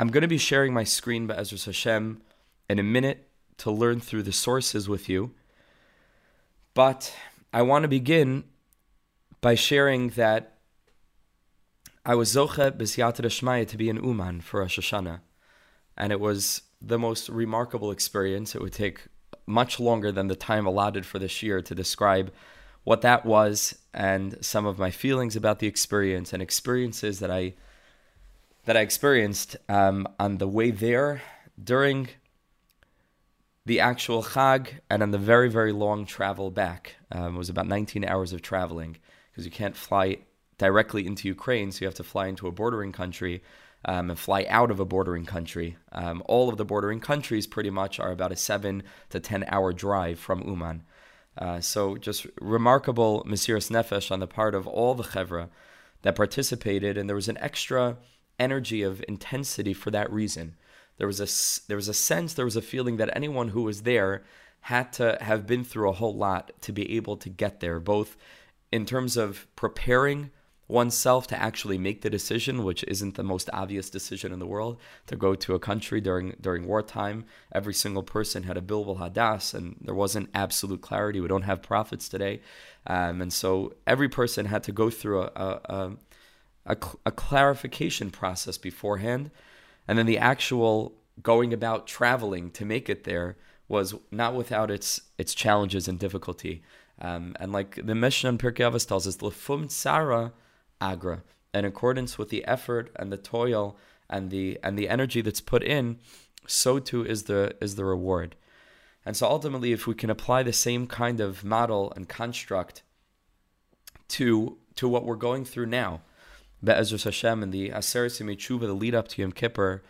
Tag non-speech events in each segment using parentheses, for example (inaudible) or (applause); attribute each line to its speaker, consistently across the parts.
Speaker 1: I'm going to be sharing my screen by Ezra Hashem in a minute to learn through the sources with you. But I want to begin by sharing that I was Zoche B'Siyata Shmaya to be in Uman for Rosh Hashanah. And it was the most remarkable experience. It would take much longer than the time allotted for this year to describe what that was and some of my feelings about the experience and experiences that I that I experienced um, on the way there during the actual Chag and on the very very long travel back. Um, it was about 19 hours of traveling because you can't fly directly into Ukraine, so you have to fly into a bordering country um, and fly out of a bordering country. Um, all of the bordering countries pretty much are about a seven to 10 hour drive from Uman. Uh, so just remarkable Mesiras Nefesh on the part of all the Chevra that participated, and there was an extra energy of intensity for that reason. There was a there was a sense, there was a feeling that anyone who was there had to have been through a whole lot to be able to get there, both in terms of preparing oneself to actually make the decision, which isn't the most obvious decision in the world, to go to a country during during wartime. Every single person had a bilbul hadas, and there wasn't absolute clarity. We don't have prophets today, um, and so every person had to go through a a, a, a clarification process beforehand, and then the actual going about traveling to make it there was not without its its challenges and difficulty. Um, and like the Mishnah in Pirkei Avos tells us, "Lefum tsara agra. In accordance with the effort and the toil and the and the energy that's put in, so too is the is the reward. And so ultimately, if we can apply the same kind of model and construct to to what we're going through now, Be'ezras Hashem and the Aseret Tshuva, the lead up to Yom Kippur,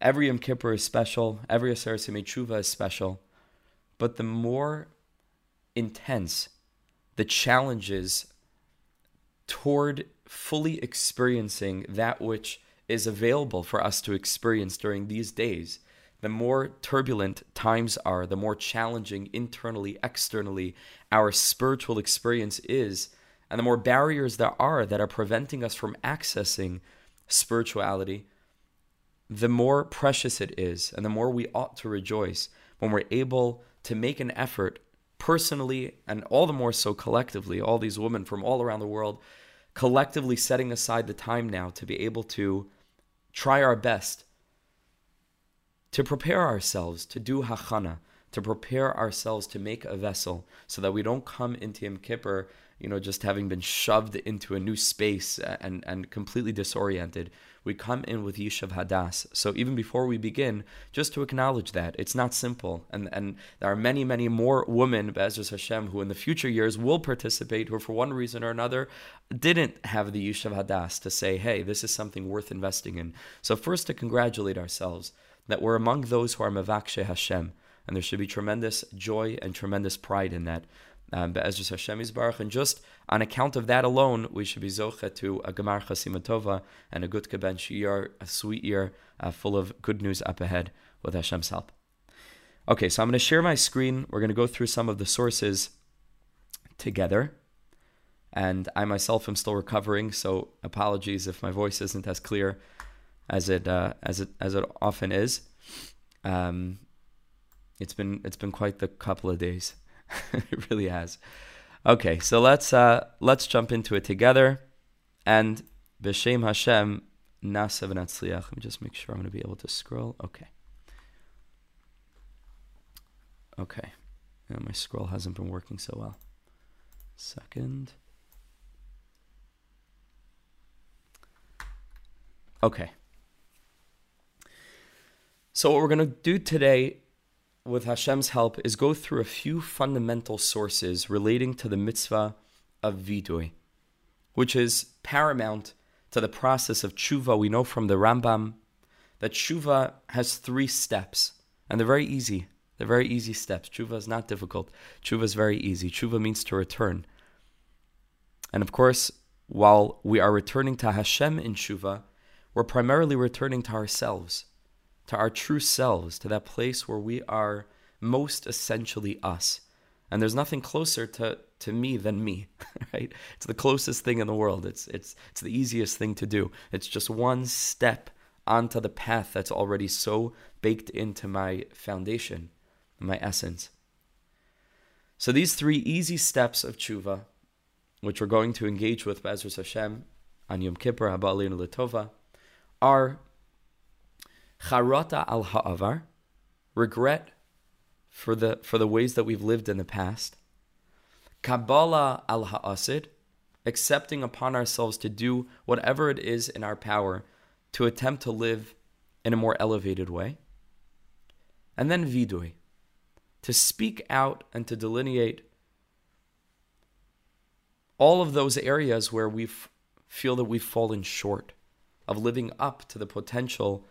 Speaker 1: every Yom Kippur is special, every Aseret Tshuva is special, but the more intense the challenges toward fully experiencing that which is available for us to experience during these days, the more turbulent times are, the more challenging internally, externally our spiritual experience is, and the more barriers there are that are preventing us from accessing spirituality, the more precious it is, and the more we ought to rejoice when we're able to make an effort personally and all the more so collectively, all these women from all around the world, collectively setting aside the time now to be able to try our best to prepare ourselves to do hachana, to prepare ourselves to make a vessel so that we don't come into Yom Kippur you know, just having been shoved into a new space uh, and, and completely disoriented, we come in with Yishav Hadas. So even before we begin, just to acknowledge that it's not simple, and and there are many many more women, Be'ezras Hashem, who in the future years will participate, who for one reason or another didn't have the Yishav Hadas to say, hey, this is something worth investing in. So first to congratulate ourselves that we're among those who are Mevakshe Hashem, and there should be tremendous joy and tremendous pride in that um, Be'ezras Hashem Yisbarach, and just on account of that alone, we should be zocha to a Gemar Chasimatova and a good Keben Shiyar, a sweet year uh, full of good news up ahead with Hashem's help. Okay, so I'm going to share my screen. We're going to go through some of the sources together. And I myself am still recovering, so apologies if my voice isn't as clear as it uh, as it as it often is. Um, it's been it's been quite the couple of days. (laughs) it really has. Okay, so let's uh, let's jump into it together, and b'shem Hashem nasa v'natzliach. Let me just make sure I'm going to be able to scroll. Okay. Okay, yeah, my scroll hasn't been working so well. Second. Okay. So what we're going to do today with Hashem's help, is go through a few fundamental sources relating to the mitzvah of vidui, which is paramount to the process of tshuva. We know from the Rambam that tshuva has three steps, and they're very easy. They're very easy steps. Tshuva is not difficult. Tshuva is very easy. Tshuva means to return. And of course, while we are returning to Hashem in tshuva, we're primarily returning to ourselves to our true selves, to that place where we are most essentially us. And there's nothing closer to, to me than me, (laughs) right? It's the closest thing in the world. It's, it's, it's the easiest thing to do. It's just one step onto the path that's already so baked into my foundation, my essence. So these three easy steps of tshuva, which we're going to engage with Bezras Hashem on Yom Kippur, Haba L'Tova, are charata al ha'avar, regret for the for the ways that we've lived in the past, kabbalah al ha'asid, accepting upon ourselves to do whatever it is in our power to attempt to live in a more elevated way, and then vidui, to speak out and to delineate all of those areas where we feel that we've fallen short of living up to the potential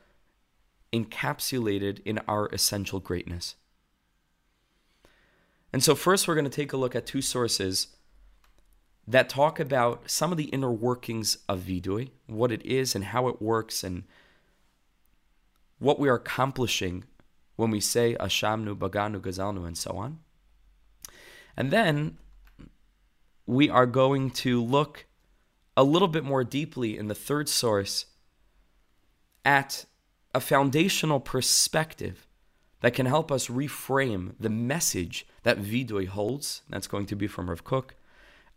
Speaker 1: encapsulated in our essential greatness. And so, first, we're going to take a look at two sources that talk about some of the inner workings of Vidui, what it is and how it works, and what we are accomplishing when we say Ashamnu, Baganu, Gazalnu, and so on. And then we are going to look a little bit more deeply in the third source at a foundational perspective that can help us reframe the message that Vidui holds. That's going to be from Rav Kook.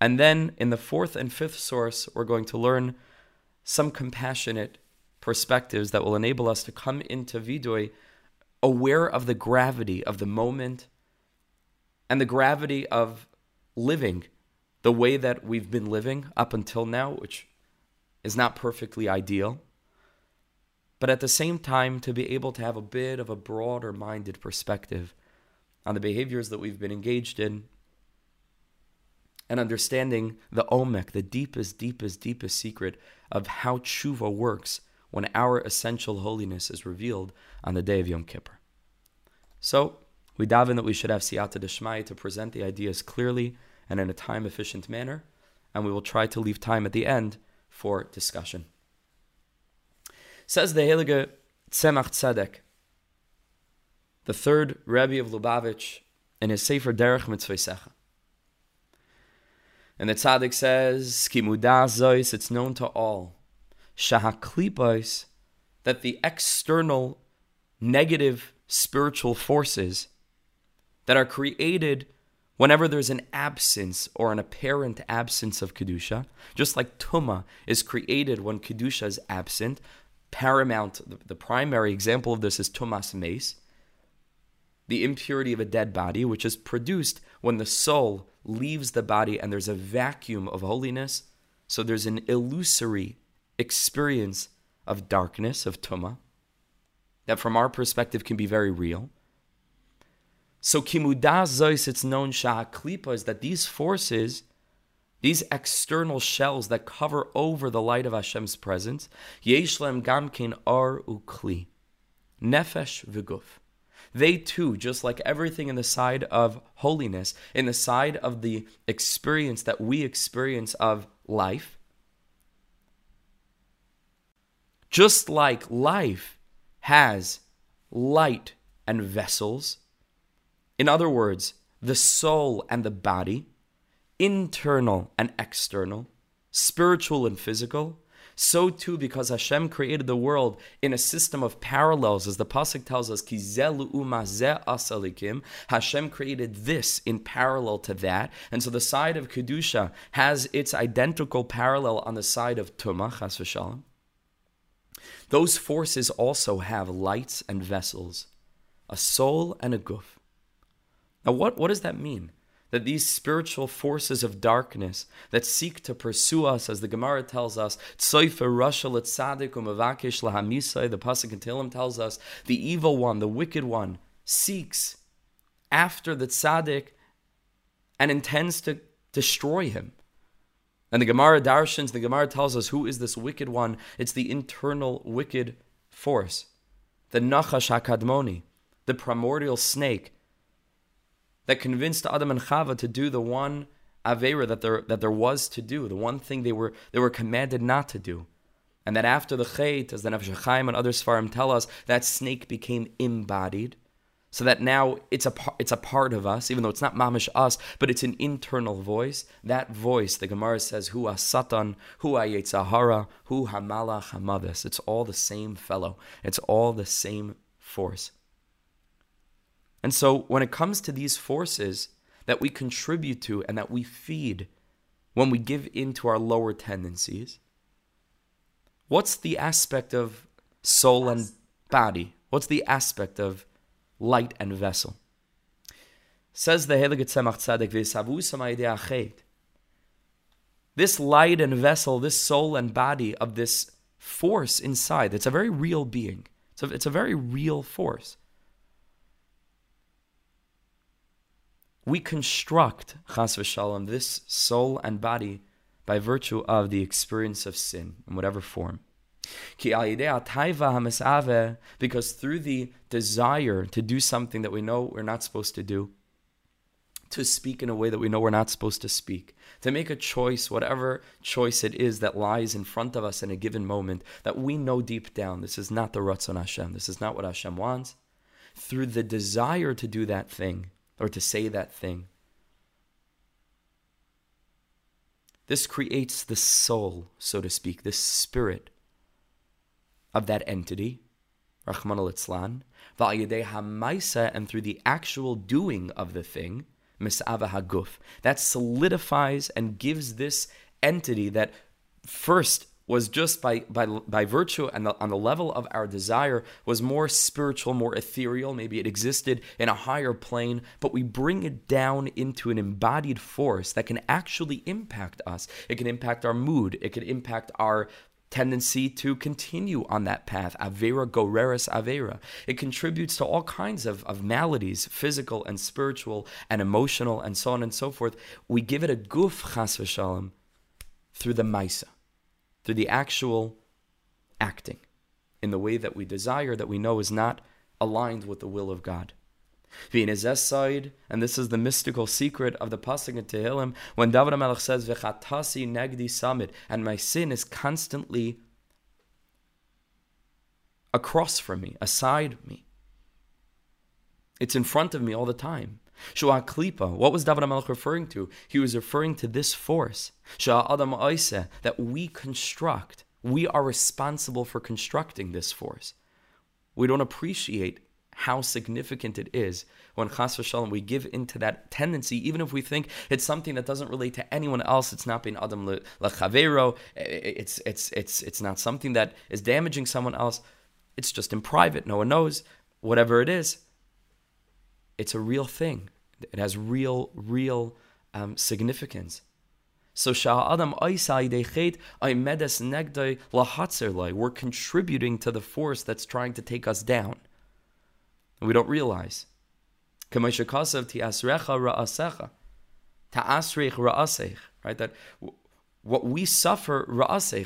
Speaker 1: And then in the fourth and fifth source, we're going to learn some compassionate perspectives that will enable us to come into Vidui aware of the gravity of the moment and the gravity of living the way that we've been living up until now, which is not perfectly ideal. But at the same time, to be able to have a bit of a broader minded perspective on the behaviors that we've been engaged in and understanding the omek, the deepest, deepest, deepest secret of how tshuva works when our essential holiness is revealed on the day of Yom Kippur. So, we daven that we should have siyata deshmai to present the ideas clearly and in a time efficient manner, and we will try to leave time at the end for discussion. Says the Heilige Tzemach Tzedek, the third Rebbe of Lubavitch, in his Sefer Derech Mitzvah And the Tzaddik says, Skimudah it's known to all shahaklipos, that the external negative spiritual forces that are created whenever there's an absence or an apparent absence of kedusha, just like tuma is created when kedusha is absent. Paramount, the, the primary example of this is tumas meis, the impurity of a dead body, which is produced when the soul leaves the body and there's a vacuum of holiness. So there's an illusory experience of darkness, of tuma, that from our perspective can be very real. So kimudas zois, it's known shahaklipa, is that these forces, these external shells that cover over the light of Hashem's presence, yeshlem gamkin ar ukli, nefesh v'guf. They too, just like everything in the side of holiness, in the side of the experience that we experience of life, Just like life has light and vessels, in other words, the soul and the body, internal and external, spiritual and physical, so too because Hashem created the world in a system of parallels, as the pasuk tells us, asalikim. Hashem created this in parallel to that, and so the side of kedusha has its identical parallel on the side of tumah, chas v'shalom. Those forces also have lights and vessels, a soul and a guf. Now, what, what does that mean? That these spiritual forces of darkness that seek to pursue us, as the Gemara tells us, the pasuk in Tehillim tells us, the evil one, the wicked one, seeks after the tzaddik and intends to destroy him. And the Gemara darshans, the Gemara tells us who is this wicked one? It's the internal wicked force, the Nachash HaKadmoni, the primordial snake that convinced Adam and Chava to do the one Avera that there, that there was to do, the one thing they were, they were commanded not to do. And that after the Chait, as the Nefesh Chaim and other Svarim tell us, that snake became embodied. so that now it's a it's a part of us, even though it's not mamish us, but it's an internal voice. That voice, the Gemara says, "Hu satan, hu yetzahara, hu hamalach hamavis." It's all the same fellow. It's all the same force. And so, when it comes to these forces that we contribute to and that we feed when we give in to our lower tendencies, what's the aspect of soul and body? What's the aspect of light and vessel? Says the Heilige Tzemach Tzedek, this light and vessel, this soul and body of this force inside, it's a very real being. It's a, it's a very real force. We construct, chas v'shalom, this soul and body by virtue of the experience of sin in whatever form. Because through the desire to do something that we know we're not supposed to do, to speak in a way that we know we're not supposed to speak, to make a choice, whatever choice it is that lies in front of us in a given moment, that we know deep down this is not the Ratzon Hashem, this is not what Hashem wants. Through the desire to do that thing or to say that thing, this creates the soul, so to speak, the spirit of that entity, Rahman al Itzlan, and through the actual doing of the thing, Mis'ava Haguf, that solidifies and gives this entity that first was just by by by virtue and the, on the level of our desire was more spiritual, more ethereal. Maybe it existed in a higher plane, but we bring it down into an embodied force that can actually impact us. It can impact our mood. It can impact our tendency to continue on that path. Avera goreris avera. It contributes to all kinds of, of maladies, physical and spiritual and emotional and so on and so forth. We give it a guf chas v'shalom through the maisa, through the actual acting in the way that we desire, that we know is not aligned with the will of God. and this is the mystical secret of the pasuk in Tehillim, when David HaMelech says, "V'chatasi negdi samid," and my sin is constantly across from me, aside me. It's in front of me all the time. Shua Klipa, what was David HaMelech referring to? He was referring to this force, Shua Adam Oise, that we construct. We are responsible for constructing this force. We don't appreciate how significant it is when chas v'shalom we give into that tendency, even if we think it's something that doesn't relate to anyone else. It's not being adam lechavero. It's it's it's it's not something that is damaging someone else. It's just in private. No one knows. Whatever it is, it's a real thing. It has real real um, significance. So Adam We're contributing to the force that's trying to take us down we don't realize. Right, that what we suffer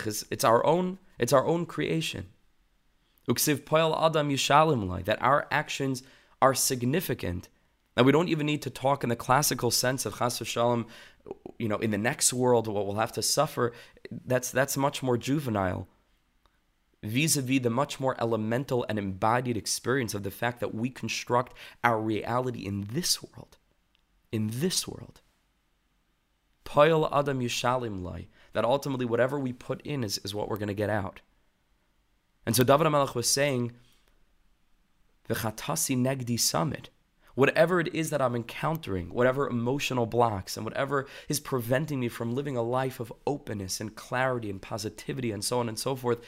Speaker 1: is it's our own it's our own creation. Adam that our actions are significant. Now we don't even need to talk in the classical sense of chas v'shalom, you know, in the next world what we'll have to suffer. That's that's much more juvenile vis a vis the much more elemental and embodied experience of the fact that we construct our reality in this world. In this world. Poil Adam Yishalim Lai, that ultimately whatever we put in is, is what we're going to get out. And so David HaMelech was saying, V'chatasi negdi summit. Whatever it is that I'm encountering, whatever emotional blocks and whatever is preventing me from living a life of openness and clarity and positivity and so on and so forth,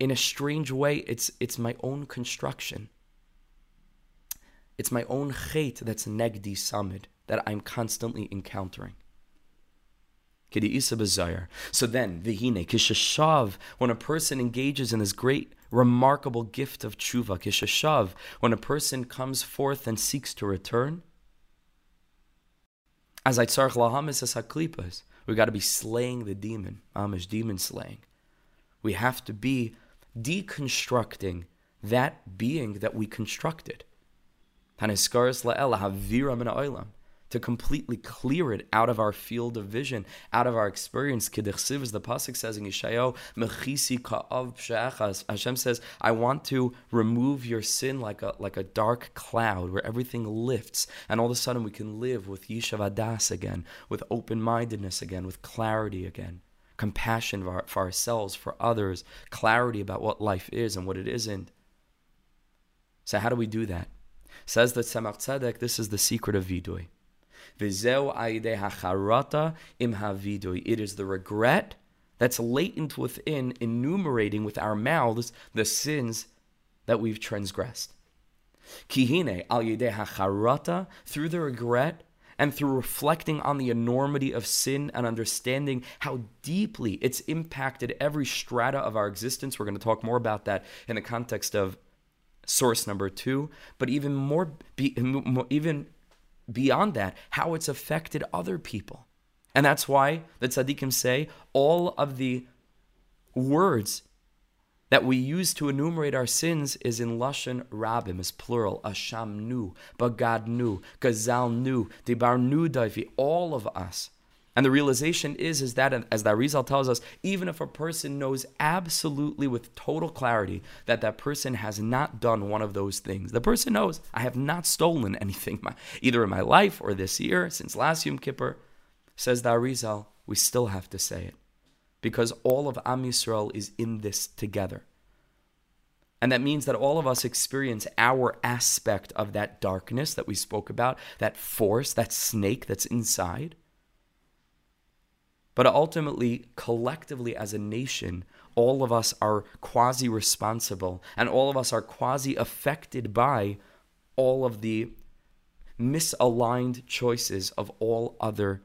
Speaker 1: in a strange way, it's it's my own construction. It's my own chait that's negdi samid that I'm constantly encountering. So then, vihine kishashav, when a person engages in this great, remarkable gift of tshuva, kishashav, when a person comes forth and seeks to return, as I tzarch lahamis as haklipas, we got to be slaying the demon, amish demon slaying. We have to be deconstructing that being that we constructed. To completely clear it out of our field of vision, out of our experience. Kedichsiv, as the Pasuk says in Yeshayahu, Mechisi ka'av pshe'echas. Hashem says, I want to remove your sin like a, like a dark cloud where everything lifts, and all of a sudden we can live with Yishav Adas again, with open mindedness again, with clarity again. Compassion for, for ourselves, for others, clarity about what life is and what it isn't. So, how do we do that? Says the Tzemach Tzedek, this is the secret of Vidui. It is the regret that's latent within enumerating with our mouths the sins that we've transgressed. Kihine al through the regret and through reflecting on the enormity of sin and understanding how deeply it's impacted every strata of our existence. We're going to talk more about that in the context of source number two, but even more, even beyond that, how it's affected other people. And that's why the tzaddikim say all of the words that we use to enumerate our sins is in lashon rabim, is plural. Asham nu, bagad nu, gazal nu, debar nu daivi. All of us and the realization is, is that, as the Arizal tells us, even if a person knows absolutely with total clarity that that person has not done one of those things, the person knows, I have not stolen anything, either in my life or this year, since last Yom Kippur, says the Arizal, we still have to say it. Because all of Am Yisrael is in this together. And that means that all of us experience our aspect of that darkness that we spoke about, that force, that snake that's inside. But ultimately, collectively as a nation, all of us are quasi responsible and all of us are quasi affected by all of the misaligned choices of all other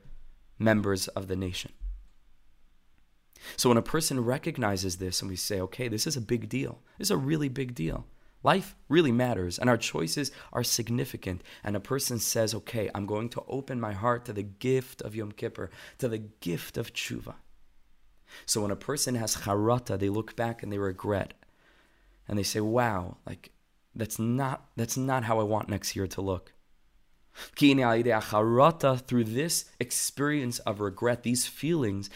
Speaker 1: members of the nation. So when a person recognizes this and we say, okay, this is a big deal, this is a really big deal. Life really matters, and our choices are significant. And a person says, Okay, I'm going to open my heart to the gift of Yom Kippur, to the gift of tshuva. So when a person has charata, they look back and they regret. And they say, Wow, like that's not that's not how I want next year to look. Through this experience of regret, these feelings,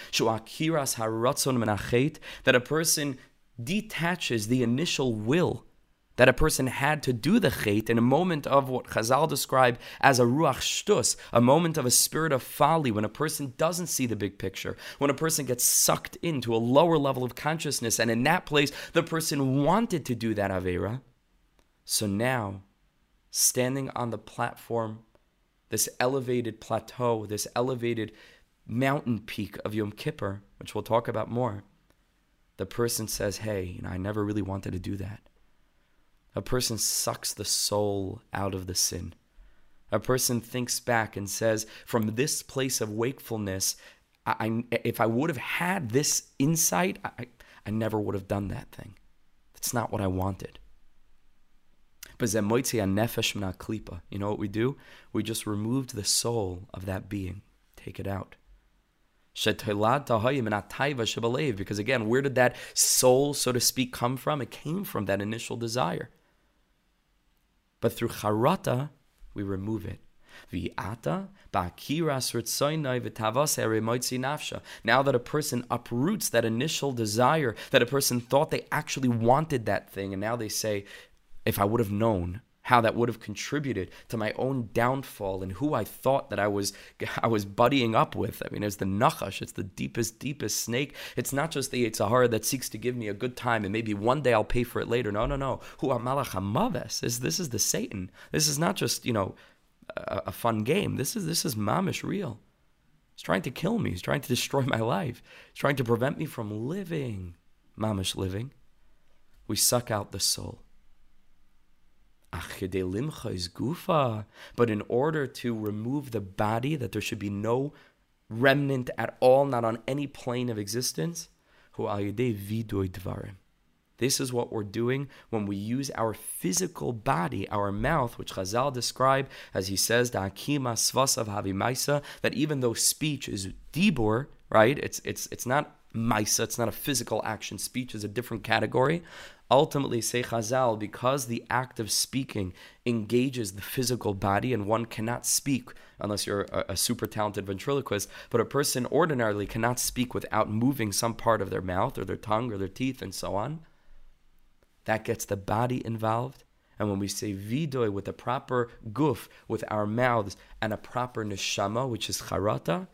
Speaker 1: that a person detaches the initial will that a person had to do the chait in a moment of what Chazal describe as a ruach shtus, a moment of a spirit of folly, when a person doesn't see the big picture, when a person gets sucked into a lower level of consciousness, and in that place the person wanted to do that avera. So now, standing on the platform, this elevated plateau, this elevated mountain peak of Yom Kippur, which we'll talk about more, the person says, "Hey, you know, I never really wanted to do that." A person sucks the soul out of the sin. A person thinks back and says, from this place of wakefulness, I, I, if I would have had this insight, I, I never would have done that thing. That's not what I wanted. But zemoitzi nefesh klipa. you know what we do? We just removed the soul of that being. Take it out. Because again, where did that soul, so to speak, come from? It came from that initial desire. But through charata, we remove it. Now that a person uproots that initial desire, that a person thought they actually wanted that thing, and now they say, if I would have known, how that would have contributed to my own downfall and who I thought that I was (laughs) I was buddying up with. I mean, it's the nachash, it's the deepest, deepest snake. It's not just the Sahara that seeks to give me a good time and maybe one day I'll pay for it later. No, no, no. Who hamaves is this is the Satan. This is not just you know a, a fun game. This is this is mamish real. He's trying to kill me. He's trying to (laughs) destroy my life. He's trying to prevent me from living, mamish living. We suck out the soul. But in order to remove the body, that there should be no remnant at all, not on any plane of existence, this is what we're doing when we use our physical body, our mouth, which Chazal describe as he says, that even though speech is dibur, right? It's it's it's not Maisa, it's not a physical action. Speech is a different category. Ultimately, say Chazal, because the act of speaking engages the physical body, and one cannot speak unless you're a, a, super talented ventriloquist, but a person ordinarily cannot speak without moving some part of their mouth or their tongue or their teeth and so on. That gets the body involved. And when we say vidoy with a proper guf, with our mouths, and a proper neshama, which is charata,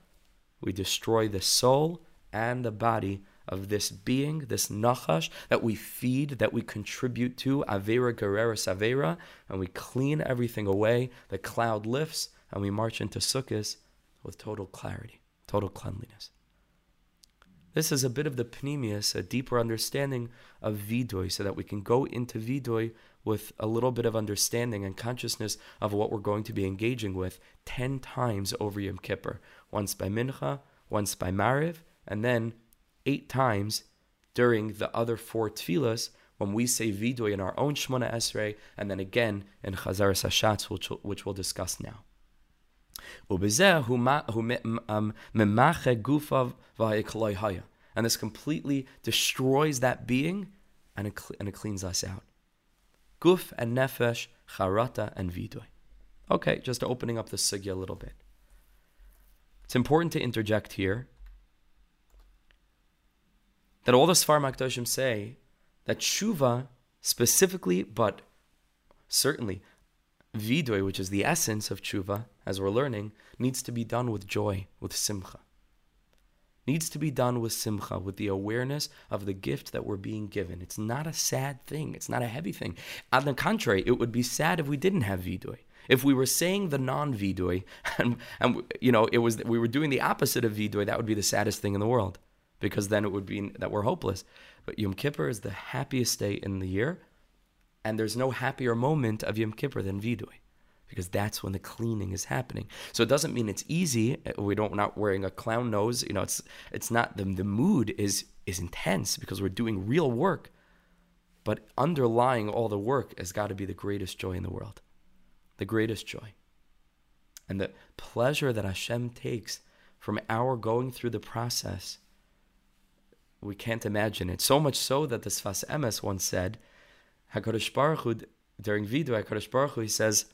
Speaker 1: we destroy the soul and the body of this being, this nachash, that we feed, that we contribute to, Avera Gereris Avera, and we clean everything away. The cloud lifts, and we march into Sukkot with total clarity, total cleanliness. This is a bit of the pnimius, a deeper understanding of Vidoy, so that we can go into Vidoy with a little bit of understanding and consciousness of what we're going to be engaging with 10 times over Yom Kippur. Once by Mincha, once by Mariv, and then eight times during the other four tefillas when we say vidoy in our own Shemona Esrei, and then again in Chazar Hashatz, which, which we'll discuss now. Um, and this completely destroys that being and it, and it cleans us out. Guf and nefesh, charata and vidoy. Okay, just opening up the sugya a little bit. It's important to interject here that all the Sfar Makdoshim say that tshuva specifically, but certainly vidoy, which is the essence of tshuva, as we're learning, needs to be done with joy, with simcha. Needs to be done with simcha, with the awareness of the gift that we're being given. It's not a sad thing. It's not a heavy thing. On the contrary, it would be sad if we didn't have vidoy. If we were saying the non-vidoy, (laughs) and, and you know, it was we were doing the opposite of vidoy, that would be the saddest thing in the world because then it would be that we're hopeless. But Yom Kippur is the happiest day in the year, and there's no happier moment of Yom Kippur than Vidui, because that's when the cleaning is happening. So it doesn't mean it's easy. Uh, we don't not wearing a clown nose. You know, it's it's not the the mood is is intense because we're doing real work. But underlying all the work has got to be the greatest joy in the world, the greatest joy, and the pleasure that Hashem takes from our going through the process we can't imagine it. So much so that the Sfas Emes once said, Hakadosh Baruch Hu, during Vidu, Hakadosh Baruch Hu, he says,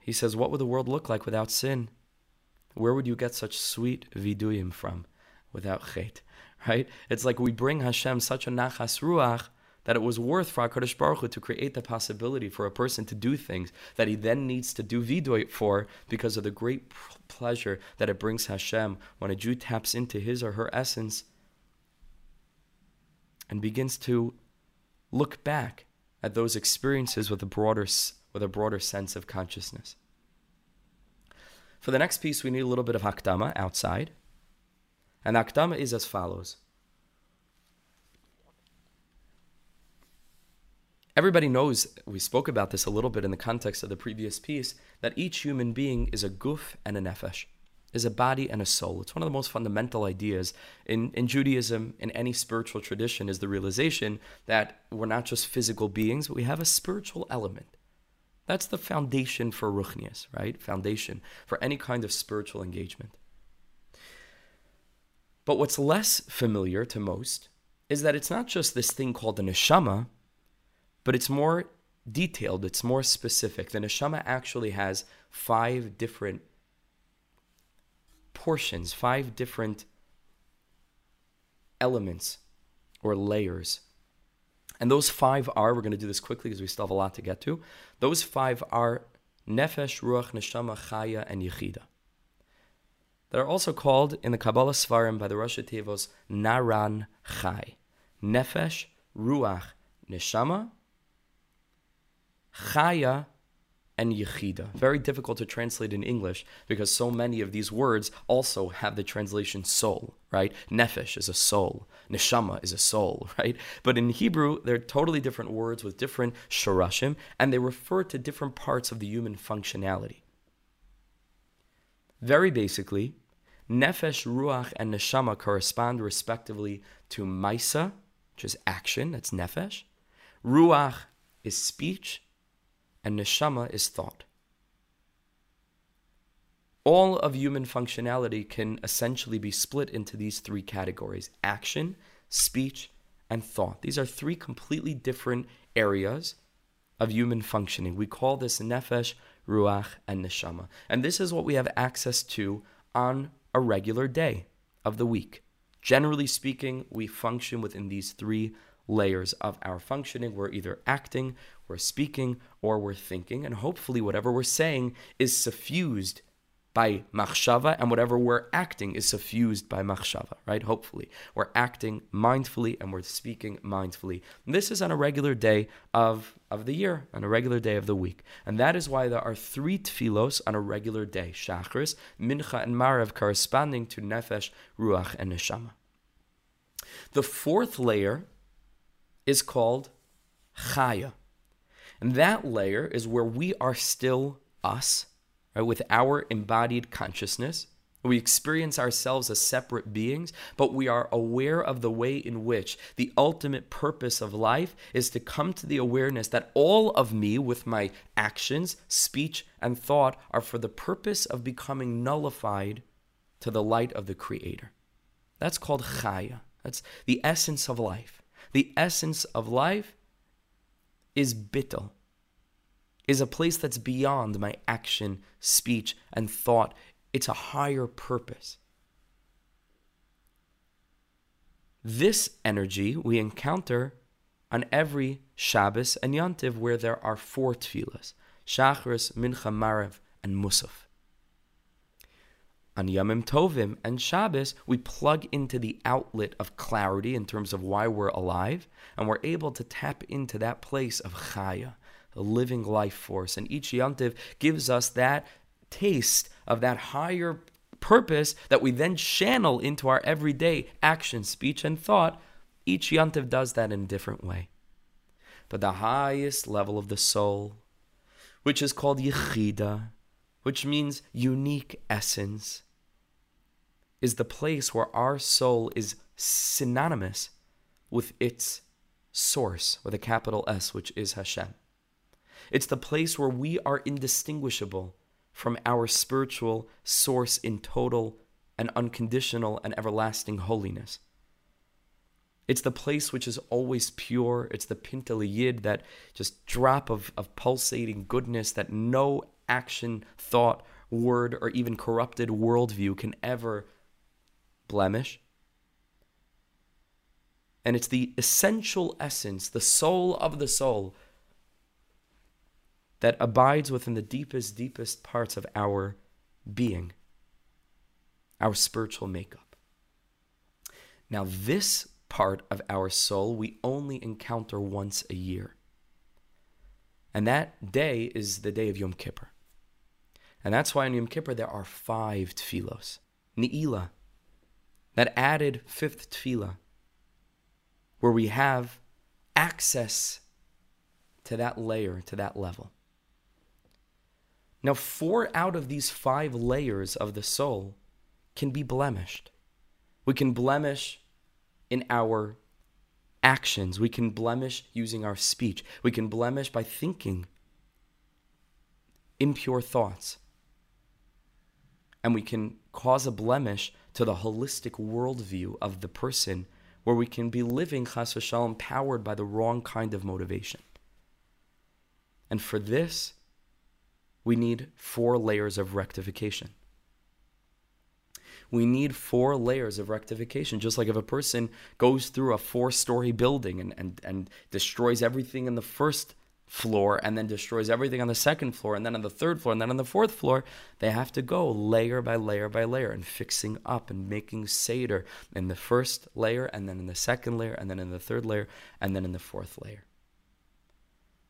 Speaker 1: he says, what would the world look like without sin? Where would you get such sweet viduyim from without chet? (laughs) Right? It's like we bring Hashem such a nachas ruach that it was worth for HaKadosh Baruch Hu to create the possibility for a person to do things that he then needs to do vidoy for because of the great pleasure that it brings Hashem when a Jew taps into his or her essence and begins to look back at those experiences with a broader, with a broader sense of consciousness. For the next piece, we need a little bit of hakdama outside. And hakdama is as follows. Everybody knows, we spoke about this a little bit in the context of the previous piece, that each human being is a guf and a nefesh, is a body and a soul. It's one of the most fundamental ideas in, in Judaism, in any spiritual tradition, is the realization that we're not just physical beings, but we have a spiritual element. That's the foundation for ruchnias, right? Foundation for any kind of spiritual engagement. But what's less familiar to most is that it's not just this thing called the neshama, but it's more detailed, it's more specific. The neshama actually has five different portions, five different elements or layers. And those five are, we're going to do this quickly because we still have a lot to get to. Those five are Nefesh, Ruach, Neshama, Chaya, and Yechida. That are also called in the Kabbalah Svarim by the Rosh Tevos Naran Chai. Nefesh, Ruach, Neshama, Chaya and Yechida. Very difficult to translate in English because so many of these words also have the translation soul, right? Nefesh is a soul, Neshama is a soul, (laughs) right? But in Hebrew, they're totally different words with different shorashim, and they refer to different parts of the human functionality. Very basically, Nefesh, Ruach, and Neshama correspond respectively to Maisa, which is action, that's Nefesh. Ruach is speech, and neshama is thought. all of human functionality can essentially be split into these three categories action, speech, and thought. These are three completely different areas of human functioning. We call this nefesh, ruach, and neshama. And this is what we have access to on a regular day of the week. Generally speaking, we function within these three layers of our functioning. We're either acting, we're speaking, or we're thinking. And hopefully, whatever we're saying is suffused by machshava, and whatever we're acting is suffused by machshava, right? Hopefully. We're acting mindfully and we're speaking mindfully. And this is on a regular day of, of the year, on a regular day of the week. And that is why there are three tfilos on a regular day Shachris, Mincha, and Marav, corresponding to Nefesh, Ruach, and Neshama. The fourth layer is called Chaya. And that layer is where we are still us right, with our embodied consciousness. We experience ourselves as separate beings, but we are aware of the way in which the ultimate purpose of life is to come to the awareness that all of me, with my actions, speech, and thought, are for the purpose of becoming nullified to the light of the Creator. That's called chaya. That's the essence of life. The essence of life is bittel is a place that's beyond my action, speech, and thought. It's a higher purpose. This energy we encounter on every Shabbos and Yontiv where there are four tefillas Shachris, Mincha, Marev, and Musaf. On Yomim Tovim and Shabbos, we plug into the outlet of clarity in terms of why we're alive, and we're able to tap into that place of Chaya, a living life force. And each Yantiv gives us that taste of that higher purpose that we then channel into our everyday action, speech, and thought. Each Yantiv does that in a different way. But the highest level of the soul, which is called Yechida, which means unique essence, is the place where our soul is synonymous with its source, with a capital S, which is Hashem. It's the place where we are indistinguishable from our spiritual source in total and unconditional and everlasting holiness. It's the place which is always pure. It's the pintel yid, that just drop of, of pulsating goodness that no action, thought, word, or even corrupted worldview can ever blemish. And it's the essential essence, the soul of the soul, that abides within the deepest, deepest parts of our being, our spiritual makeup. Now, this part of our soul we only encounter once a year. And that day is the day of Yom Kippur. And that's why on Yom Kippur there are five tefillos. Ni'ila, that added fifth tefillah, where we have access to that layer, to that level. Now, four out of these five layers of the soul can be blemished. We can blemish in our actions, we can blemish using our speech, we can blemish by thinking impure thoughts. And we can cause a blemish to the holistic worldview of the person where we can be living chas v'shalom powered by the wrong kind of motivation. And for this, we need four layers of rectification. We need four layers of rectification. Just like if a person goes through a four story building and, and, and destroys everything in the first floor and then destroys everything on the second floor and then on the third floor and then on the fourth floor, they have to go layer by layer by layer and fixing up and making Seder in the first layer and then in the second layer and then in the third layer and then in the fourth layer.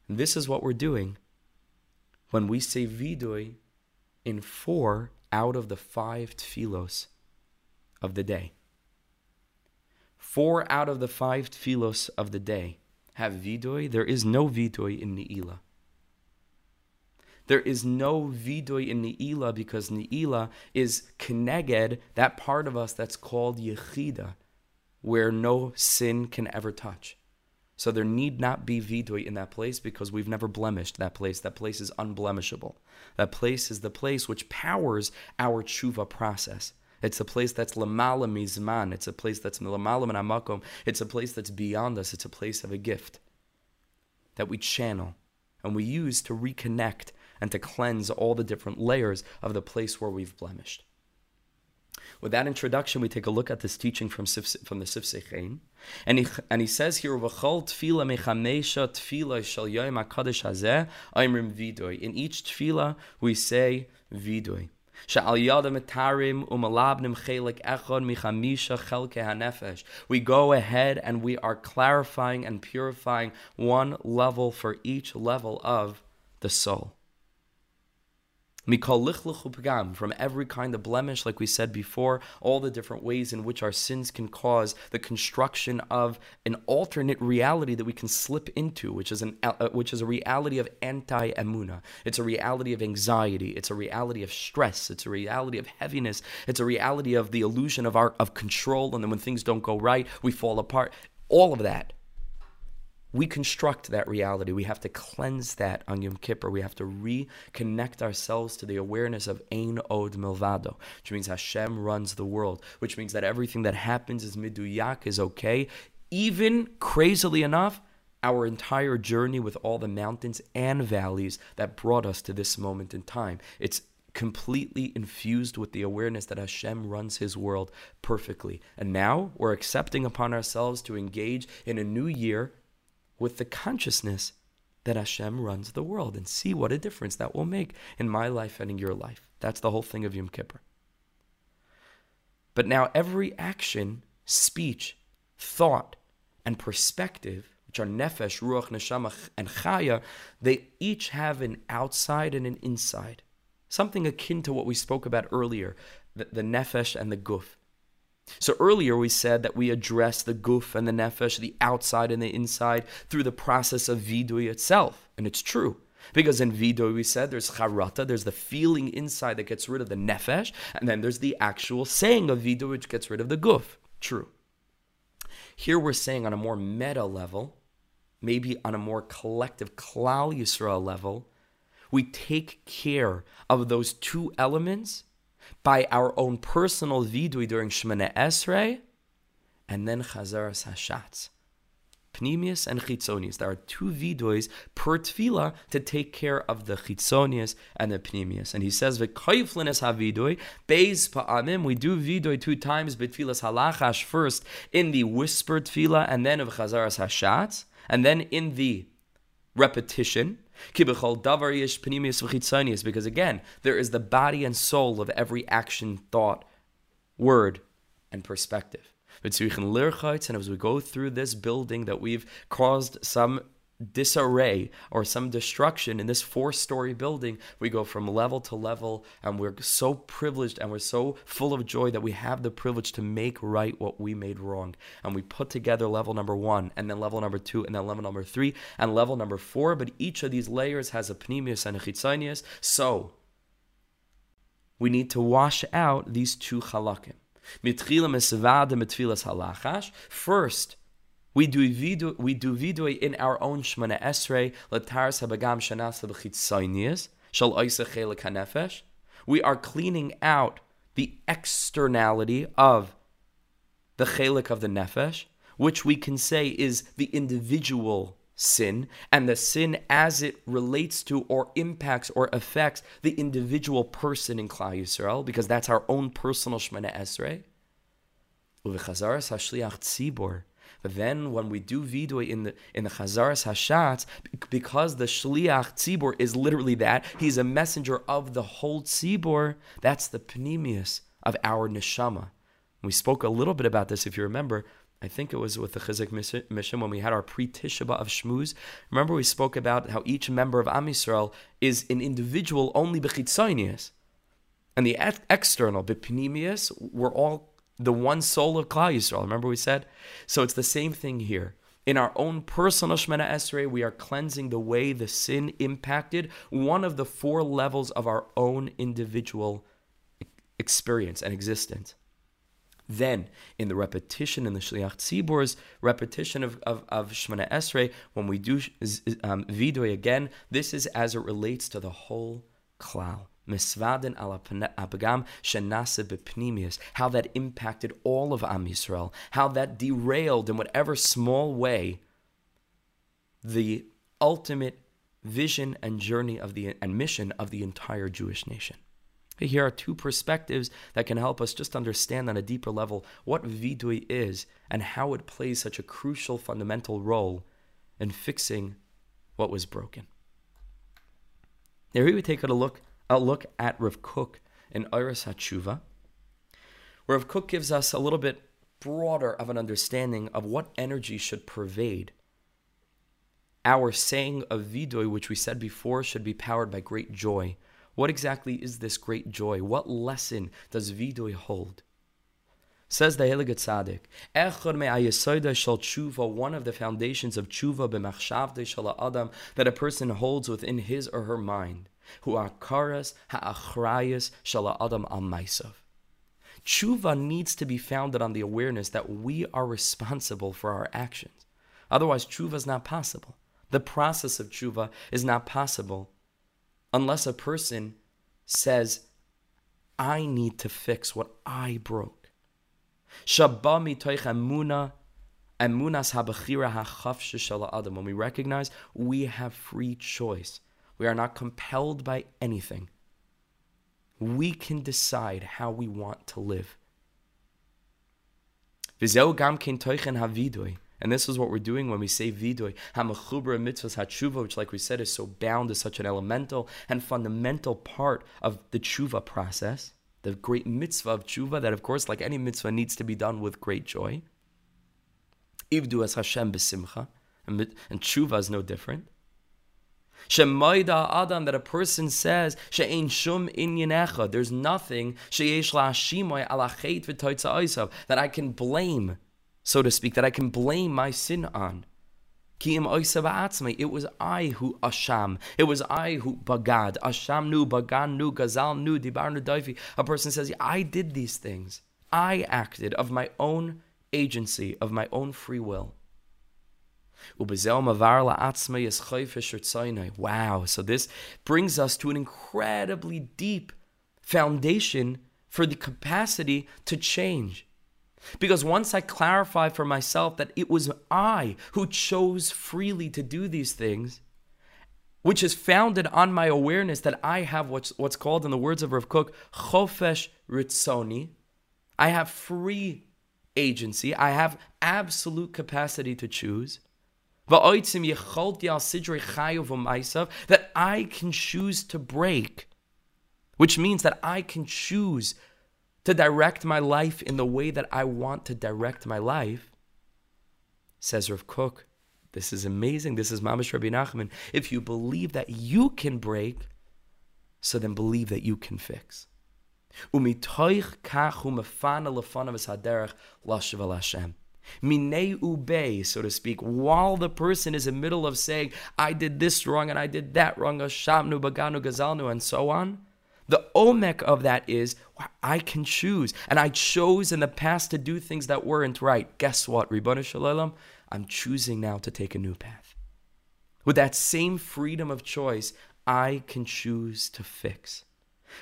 Speaker 1: And this is what we're doing when we say vidui in four out of the five tfilos of the day. Four out of the five tfilos of the day have vidui. There is no vidui in Ni'ila. There is no vidui in Ni'ila because Ni'ila is keneged, that part of us that's called Yechida, where no sin can ever touch. So there need not be vidui in that place because we've never blemished that place. That place is unblemishable. That place is the place which powers our tshuva process. It's a place that's lamala mizman. It's a place that's lamala amakom. It's a place that's beyond us. It's a place of a gift that we channel and we use to reconnect and to cleanse all the different layers of the place where we've blemished. With that introduction, we take a look at this teaching from, from the Sifsei and he, and he says here, "V'chol tefila mechamesha tefila shel yom hakadosh hazeh aimrim vidoy." In each tefila, we say vidoy. We go ahead and we are clarifying and purifying one level for each level of the soul from every kind of blemish, like we said before, all the different ways in which our sins can cause the construction of an alternate reality that we can slip into, which is an uh, which is a reality of anti emuna. It's a reality of anxiety. It's a reality of stress. It's a reality of heaviness. It's a reality of the illusion of our of control, and then when things don't go right, we fall apart. All of that we construct that reality. We have to cleanse that on Yom Kippur. We have to reconnect ourselves to the awareness of Ein Od Milvado, which means Hashem runs the world, which means that everything that happens is miduyak, is okay. Even crazily enough, our entire journey with all the mountains and valleys that brought us to this moment in time. It's completely infused with the awareness that Hashem runs his world perfectly. And now we're accepting upon ourselves to engage in a new year with the consciousness that Hashem runs the world and see what a difference that will make in my life and in your life. That's the whole thing of Yom Kippur. But now every action, speech, thought, and perspective, which are nefesh, ruach, neshama, and chaya, they each have an outside and an inside. Something akin to what we spoke about earlier, the, the nefesh and the guf. So earlier we said that we address the guf and the nefesh, the outside and the inside, through the process of vidui itself. And it's true. Because in vidui we said there's charata, there's the feeling inside that gets rid of the nefesh, and then there's the actual saying of vidui which gets rid of the guf. True. Here we're saying on a more meta level, maybe on a more collective klal Yisrael level, we take care of those two elements by our own personal vidui during Shemana Esrei, and then Chazaras Hashatz. Pnimius and Chitzonius. There are two viduis per tefillah to take care of the Chitzonius and the Pnimius. And he says, V'koiflinis ha-vidui, beis pa'amim, we do vidui two times, betfilas halachash first in the whispered tefillah, and then of Chazaras Hashatz, and then in the repetition, because again, there is the body and soul of every action, thought, word, and perspective. And as we go through this building that we've caused some disarray or some destruction in this four story building, we go from level to level, and we're so privileged and we're so full of joy that we have the privilege to make right what we made wrong. And we put together level number one, and then level number two, and then level number three, and level number four. But each of these layers has a pnimius and a chitzanius. So we need to wash out these two halakim. First, we do we do vidui in our own shmana esrei latars habagam shanasa b'chitzaynias shal oisa chelik hanefesh. We are cleaning out the externality of the chelik of the nefesh, which we can say is the individual sin, and the sin as it relates to or impacts or affects the individual person in Klal Yisrael, because that's our own personal shmana esrei. Hashliach then when we do vidui in the in the Chazaras Hashatz, because the Shliach Tzibor is literally that, he's a messenger of the whole Tzibor, that's the Pnimius of our Neshama. We spoke a little bit about this, if you remember. I think it was with the Chizuk Mission when we had our pre Tisha B'Av of Shmuz. Remember, we spoke about how each member of Am Yisrael is an individual only bechitzonius. And the external, bepnimius, we're all the one soul of Klal Yisrael. Remember we said? So it's the same thing here. In our own personal Shemana Esrei, we are cleansing the way the sin impacted one of the four levels of our own individual experience and existence. Then, in the repetition, in the Shliach Tzibor's repetition of, of, of Shemana Esrei, when we do um, Vidoy again, this is as it relates to the whole klal. Bepnimius, how that impacted all of Am Yisrael, how that derailed in whatever small way the ultimate vision and journey of the and mission of the entire Jewish nation. Here are two perspectives that can help us just understand on a deeper level what vidui is and how it plays such a crucial fundamental role in fixing what was broken. Here we take a look a look at Rav Kook in Oros HaTshuva, Rav Kook gives us a little bit broader of an understanding of what energy should pervade. Our saying of Vidoy, which we said before, should be powered by great joy. What exactly is this great joy? What lesson does Vidoy hold? Says the Heilige Tzaddik, Echor me'ayesoida shal tshuva, one of the foundations of tshuva b'machshavde shal adam, that a person holds within his or her mind who akaras ha'achrayas shala adam al. Tshuva needs to be founded on the awareness that we are responsible for our actions. Otherwise, tshuva is not possible. The process of tshuva is not possible unless a person says, I need to fix what I broke. When we recognize we have free choice we are not compelled by anything. We can decide how we want to live. And this is what we're doing when we say vidoy. Hamachubra mitzvahs hatshuva, which, like we said, is so bound to such an elemental and fundamental part of the tshuva process. The great mitzvah of tshuva, that of course, like any mitzvah, needs to be done with great joy. Ivdu as Hashem besimcha, and tshuva is no different. Shemaida Adam that a person says she'ein shum inyanecha. There's nothing she'esh la'ashimoy alachet v'toitza that I can blame, so to speak, that I can blame my sin on. It was I who asham. It was I who bagad. Asham nu, bagan nu, gazal nu, dibar nu daifi. A person says, I did these things. I acted of my own agency, of my own free will. Wow, so this brings us to an incredibly deep foundation for the capacity to change. Because once I clarify for myself that it was I who chose freely to do these things, which is founded on my awareness that I have what's, what's called, in the words of Rav Kook, chofesh ritzoni. I have free agency. I have absolute capacity to choose that I can choose to break, which means that I can choose to direct my life in the way that I want to direct my life, says Rav Kook. This is amazing. This is Mamash Rabbi Nachman. If you believe that you can break, so then believe that you can fix. Umitoich kach umefana lefanav es haderech lashav Hashem. Minei ube, so to speak, while the person is in the middle of saying, I did this wrong and I did that wrong, Ashamnu, Baganu, Gazalnu, and so on. The omek of that is I can choose. And I chose in the past to do things that weren't right. Guess what, Ribbana Shalom? I'm choosing now to take a new path. With that same freedom of choice, I can choose to fix.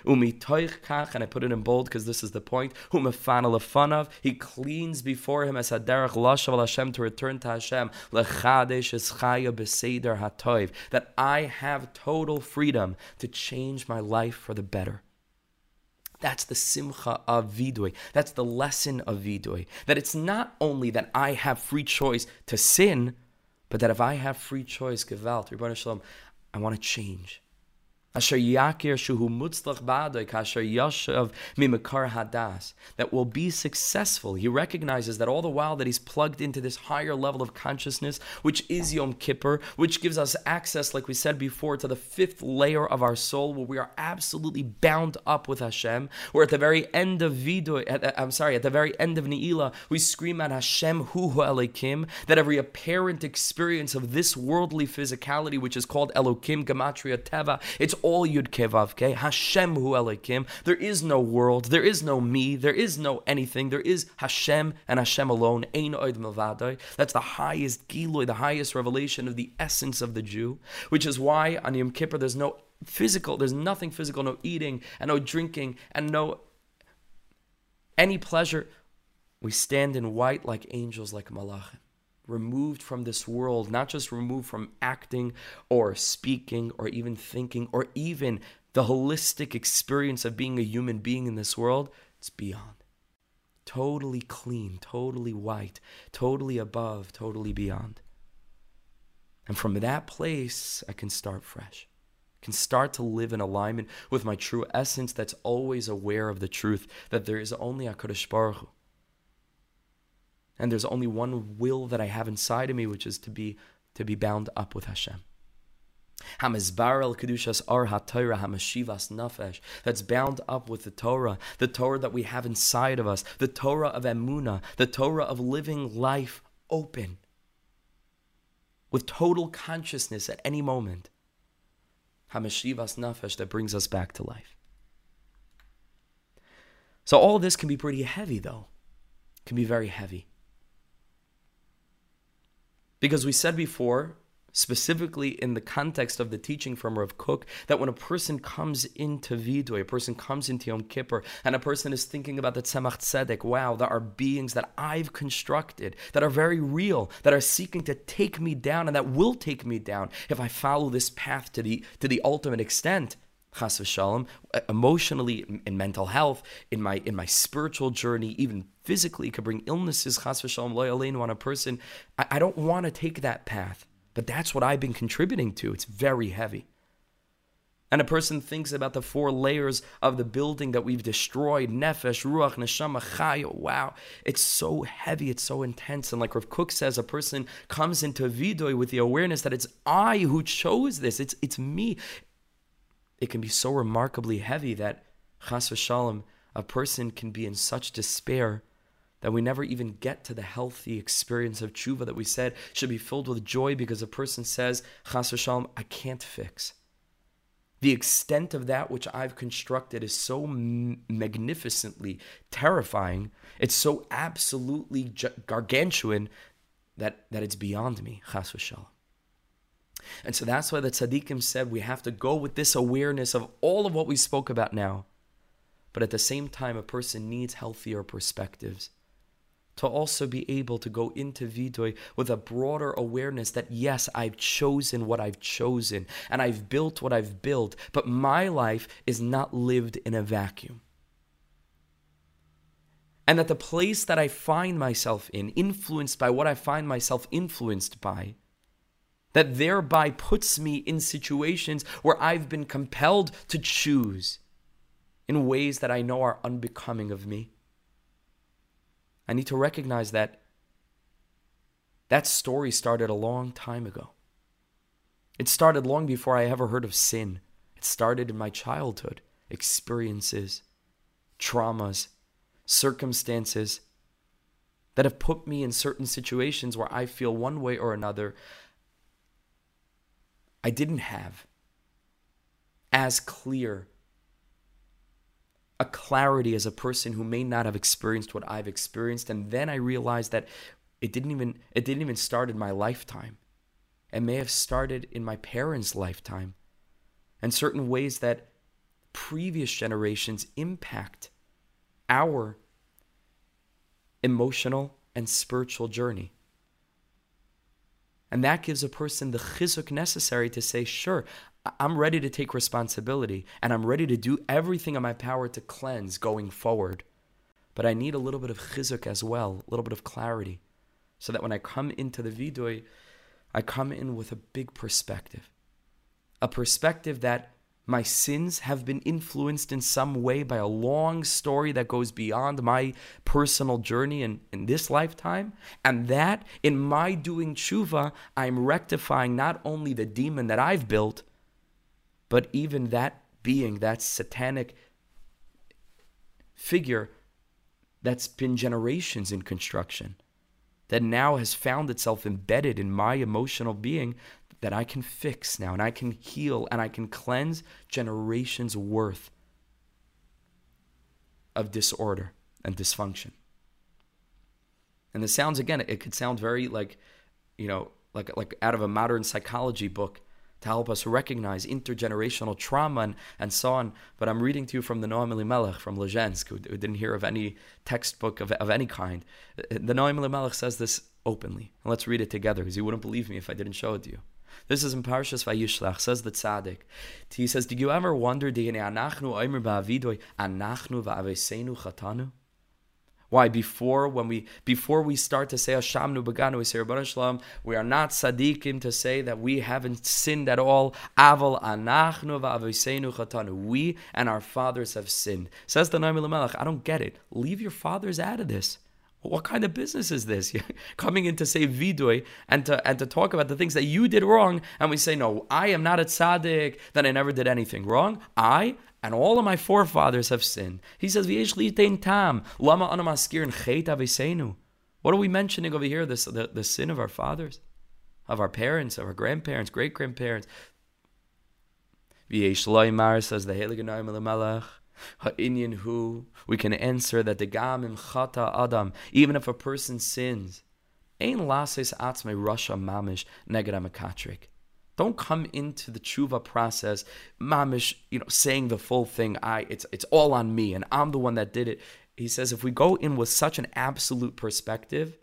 Speaker 1: Umi kach, and I put it in bold because this is the point. Humefana he cleans before him as haderach lashav Hashem to return to Hashem lechadesh eschaya beseder hatoiv. That I have total freedom to change my life for the better. That's the simcha of vidui. That's the lesson of vidui. That it's not only that I have free choice to sin, but that if I have free choice, gewalt, I want to change. Asher yakir shuhu mutzlach ba'adoi kasher yashav mimikar hadas that will be successful. He recognizes that all the while that he's plugged into this higher level of consciousness, which is Yom Kippur, which gives us access, like we said before, to the fifth layer of our soul, where we are absolutely bound up with Hashem. Where at the very end of Vidu, uh, I'm sorry, at the very end of Ne'ilah, we scream at Hashem Hu Elokim, that every apparent experience of this worldly physicality, which is called Elokim Gematria Teva, it's all Yud Kevavke. Hashem Hu Elokim. There is no world. There is no me. There is no anything. There is Hashem and Hashem alone. Ein Oid Mavadai. That's the highest Giloi, the highest revelation of the essence of the Jew, which is why on Yom Kippur there's no physical, there's nothing physical, no eating and no drinking and no any pleasure. We stand in white like angels, like malachim removed from this world, not just removed from acting or speaking or even thinking or even the holistic experience of being a human being in this world, it's beyond. Totally clean, totally white, totally above, totally beyond. And from that place, I can start fresh. Can start to live in alignment with my true essence that's always aware of the truth that there is only a Baruch Hu and there's only one will that I have inside of me, which is to be to be bound up with Hashem. Hamizbar kedushas ar haTorah hamashivas nafesh. That's bound up with the Torah, the Torah that we have inside of us, the Torah of emuna, the Torah of living life open, with total consciousness at any moment. Hamashivas nafesh that brings us back to life. So all this can be pretty heavy, though. It can be very heavy. Because we said before, specifically in the context of the teaching from Rav Kook, that when a person comes into Vidoy, a person comes into Yom Kippur, and a person is thinking about the Tzemach Tzedek, wow, there are beings that I've constructed that are very real, that are seeking to take me down, and that will take me down if I follow this path to the to the ultimate extent chas v'shalom, emotionally, in mental health, in my in my spiritual journey, even physically, could bring illnesses, chas v'shalom, loyaleinu on a person. I, I don't want to take that path, but that's what I've been contributing to. It's very heavy. And a person thinks about the four layers of the building that we've destroyed nefesh, ruach, neshama, chaya. Wow, it's so heavy, it's so intense. And like Rav Kook says, a person comes into vidoy with the awareness that it's I who chose this, it's, it's me it can be so remarkably heavy that, chas v'shalom, a person can be in such despair that we never even get to the healthy experience of tshuva that we said should be filled with joy because a person says, chas v'shalom, I can't fix. The extent of that which I've constructed is so magnificently terrifying. It's so absolutely gargantuan that, that it's beyond me, chas v'shalom. And so that's why the tzaddikim said we have to go with this awareness of all of what we spoke about now. But at the same time, a person needs healthier perspectives to also be able to go into Vidoy with a broader awareness that yes, I've chosen what I've chosen and I've built what I've built, but my life is not lived in a vacuum. And that the place that I find myself in, influenced by what I find myself influenced by, that thereby puts me in situations where I've been compelled to choose in ways that I know are unbecoming of me. I need to recognize that that story started a long time ago. It started long before I ever heard of sin. It started in my childhood, experiences, traumas, circumstances that have put me in certain situations where I feel one way or another I didn't have as clear a clarity as a person who may not have experienced what I've experienced and then I realized that it didn't even it didn't even start in my lifetime. It may have started in my parents' lifetime and certain ways that previous generations impact our emotional and spiritual journey. And that gives a person the chizuk necessary to say, sure, I'm ready to take responsibility and I'm ready to do everything in my power to cleanse going forward. But I need a little bit of chizuk as well, a little bit of clarity, so that when I come into the vidoy, I come in with a big perspective. A perspective that my sins have been influenced in some way by a long story that goes beyond my personal journey in, in this lifetime. And that in my doing tshuva, I'm rectifying not only the demon that I've built, but even that being, that satanic figure that's been generations in construction, that now has found itself embedded in my emotional being that I can fix now and I can heal and I can cleanse generations worth of disorder and dysfunction. And this sounds again, it could sound very like, you know, like like out of a modern psychology book to help us recognize intergenerational trauma and, and so on. But I'm reading to you from the Noam Elimelech from Lezhensk, who, who, didn't hear of any textbook of, of any kind. The Noam Elimelech says this openly. And let's read it together because you wouldn't believe me if I didn't show it to you. This is in Parshas Vayishlach, says the tzaddik. He says, Did you ever wonder? Why before when we before we start to say Hashamnu Rabban Shalom, we are not tzaddikim to say that we haven't sinned at all. Aval anachnu va'avisenu chatanu. We and our fathers have sinned. Says the Naim I don't get it. Leave your fathers out of this. What kind of business is this? (laughs) Coming in to say vidui and to and to talk about the things that you did wrong, and we say, No, I am not a tzaddik, that I never did anything wrong. I and all of my forefathers have sinned. He says, tam, lama What are we mentioning over here? This, the, the sin of our fathers, of our parents, of our grandparents, great grandparents. says the Heilige Ha'inyan who we can answer that the gamim chata adam, even if a person sins, ein lases atzme rasha mamish neged amakatrik. Don't come into the tshuva process, mamish, you know, saying the full thing. I, it's it's all on me, and I'm the one that did it. He says if we go in with such an absolute perspective,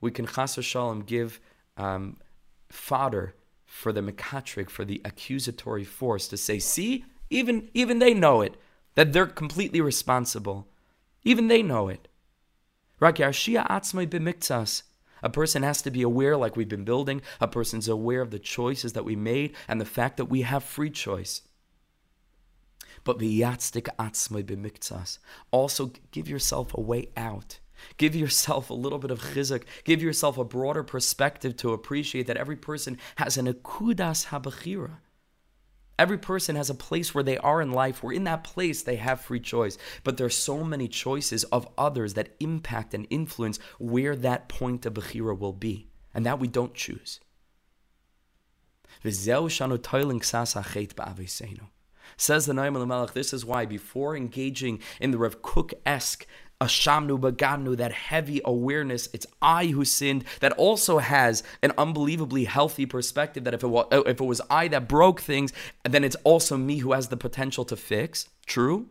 Speaker 1: we can chas shalom give um, fodder for the mekatrik, for the accusatory force to say, see, even even they know it that they're completely responsible. Even they know it. A person has to be aware, like we've been building. A person's aware of the choices that we made and the fact that we have free choice. But also give yourself a way out. Give yourself a little bit of chizuk. Give yourself a broader perspective to appreciate that every person has an akudas habachira. Every person has a place where they are in life, where in that place they have free choice. But there's so many choices of others that impact and influence where that point of Bechira will be. And that we don't choose. Says the Naim Melech, this is why before engaging in the Rav Kook esque Ashamnu Baganu, that heavy awareness, it's I who sinned, that also has an unbelievably healthy perspective that if it, was, if it was I that broke things, then it's also me who has the potential to fix. True?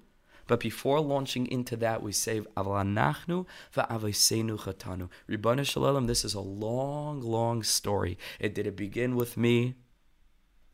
Speaker 1: But before launching into that, we say, Avlanachnu va'avesenu chatanu. Ribbana Shalom, this is a long, long story. It did it begin with me?